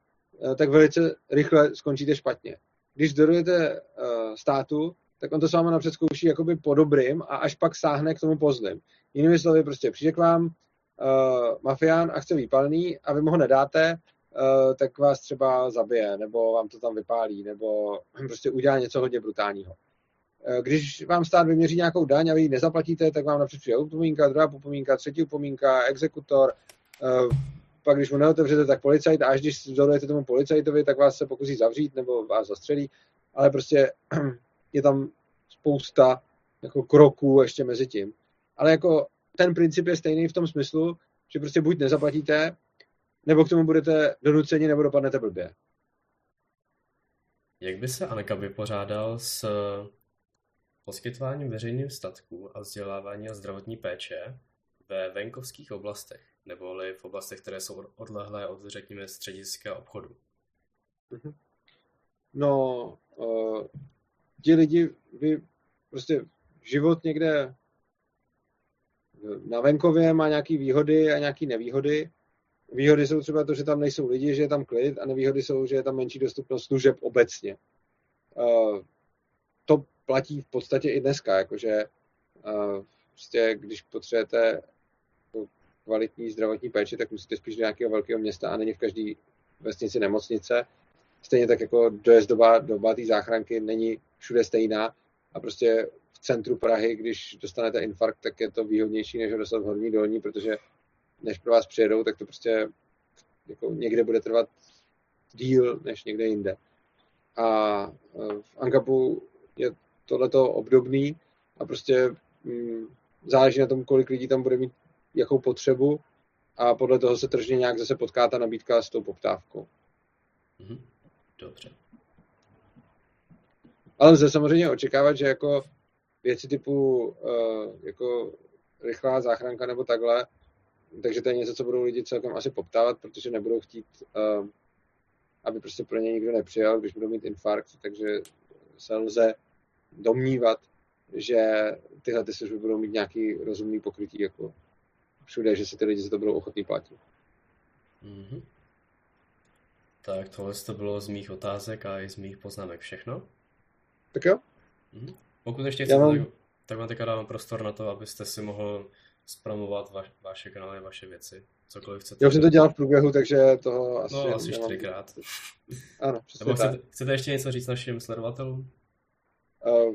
C: tak velice rychle skončíte špatně. Když zdorujete uh, státu, tak on to s váma napřed zkouší jakoby po dobrým a až pak sáhne k tomu pozlým. Jinými slovy, prostě přijde k vám uh, mafián a chce výpalný a vy mu ho nedáte, uh, tak vás třeba zabije, nebo vám to tam vypálí, nebo prostě udělá něco hodně brutálního. Když vám stát vyměří nějakou daň a vy ji nezaplatíte, tak vám napřed přijde upomínka, druhá upomínka, třetí upomínka, exekutor, pak když mu neotevřete, tak policajt, a až když vzorujete tomu policajtovi, tak vás se pokusí zavřít nebo vás zastřelí, ale prostě je tam spousta jako kroků ještě mezi tím. Ale jako ten princip je stejný v tom smyslu, že prostě buď nezaplatíte, nebo k tomu budete donuceni, nebo dopadnete blbě.
B: Jak by se Anka vypořádal s poskytováním veřejných statků a vzdělávání a zdravotní péče ve venkovských oblastech, neboli v oblastech, které jsou odlehlé od, řekněme, střediska obchodu?
C: Mhm. No, uh, ti lidi, vy prostě život někde na venkově má nějaké výhody a nějaké nevýhody. Výhody jsou třeba to, že tam nejsou lidi, že je tam klid a nevýhody jsou, že je tam menší dostupnost služeb obecně. Uh, to platí v podstatě i dneska, jakože uh, prostě, když potřebujete kvalitní zdravotní péči, tak musíte spíš do nějakého velkého města a není v každé vesnici nemocnice. Stejně tak jako dojezdová doba té záchranky není všude stejná a prostě v centru Prahy, když dostanete infarkt, tak je to výhodnější, než ho dostat v horní dolní, protože než pro vás přijedou, tak to prostě jako někde bude trvat díl než někde jinde. A e, v Ankapu je tohleto obdobný a prostě mm, záleží na tom, kolik lidí tam bude mít jakou potřebu a podle toho se tržně nějak zase potká ta nabídka s tou poptávkou.
B: Mhm. Dobře.
C: Ale lze samozřejmě očekávat, že jako věci typu uh, jako rychlá záchranka nebo takhle, takže to je něco, co budou lidi celkem asi poptávat, protože nebudou chtít, uh, aby prostě pro ně nikdo nepřijal, když budou mít infarkt, takže se lze domnívat, že tyhle ty služby budou mít nějaký rozumný pokrytí jako všude, že si ty lidi za to budou ochotní platit.
B: Mm-hmm. Tak tohle to bylo z mých otázek a i z mých poznámek všechno.
C: Tak jo.
B: Mm-hmm. Pokud ještě chcete, mám... tak, tak vám teďka dávám prostor na to, abyste si mohl zpromovat va- vaše kanály, vaše věci, cokoliv chcete.
C: Já už jsem to dělal v průběhu, takže toho asi...
B: No, asi čtyřikrát.
C: Ano,
B: Nebo chcete, chcete ještě něco říct našim sledovatelům?
C: Uh,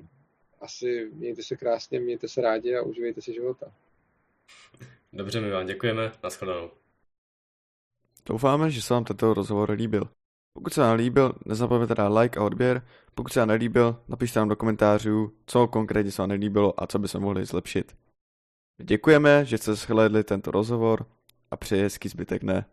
C: asi mějte se krásně, mějte se rádi a uživejte si života.
B: Dobře, my vám děkujeme, nashledanou.
A: Doufáme, že se vám tento rozhovor líbil. Pokud se vám líbil, nezapomeňte dát like a odběr. Pokud se vám nelíbil, napište nám do komentářů, co konkrétně se vám nelíbilo a co by se mohli zlepšit. Děkujeme, že jste shledli tento rozhovor a přeji hezký zbytek dne.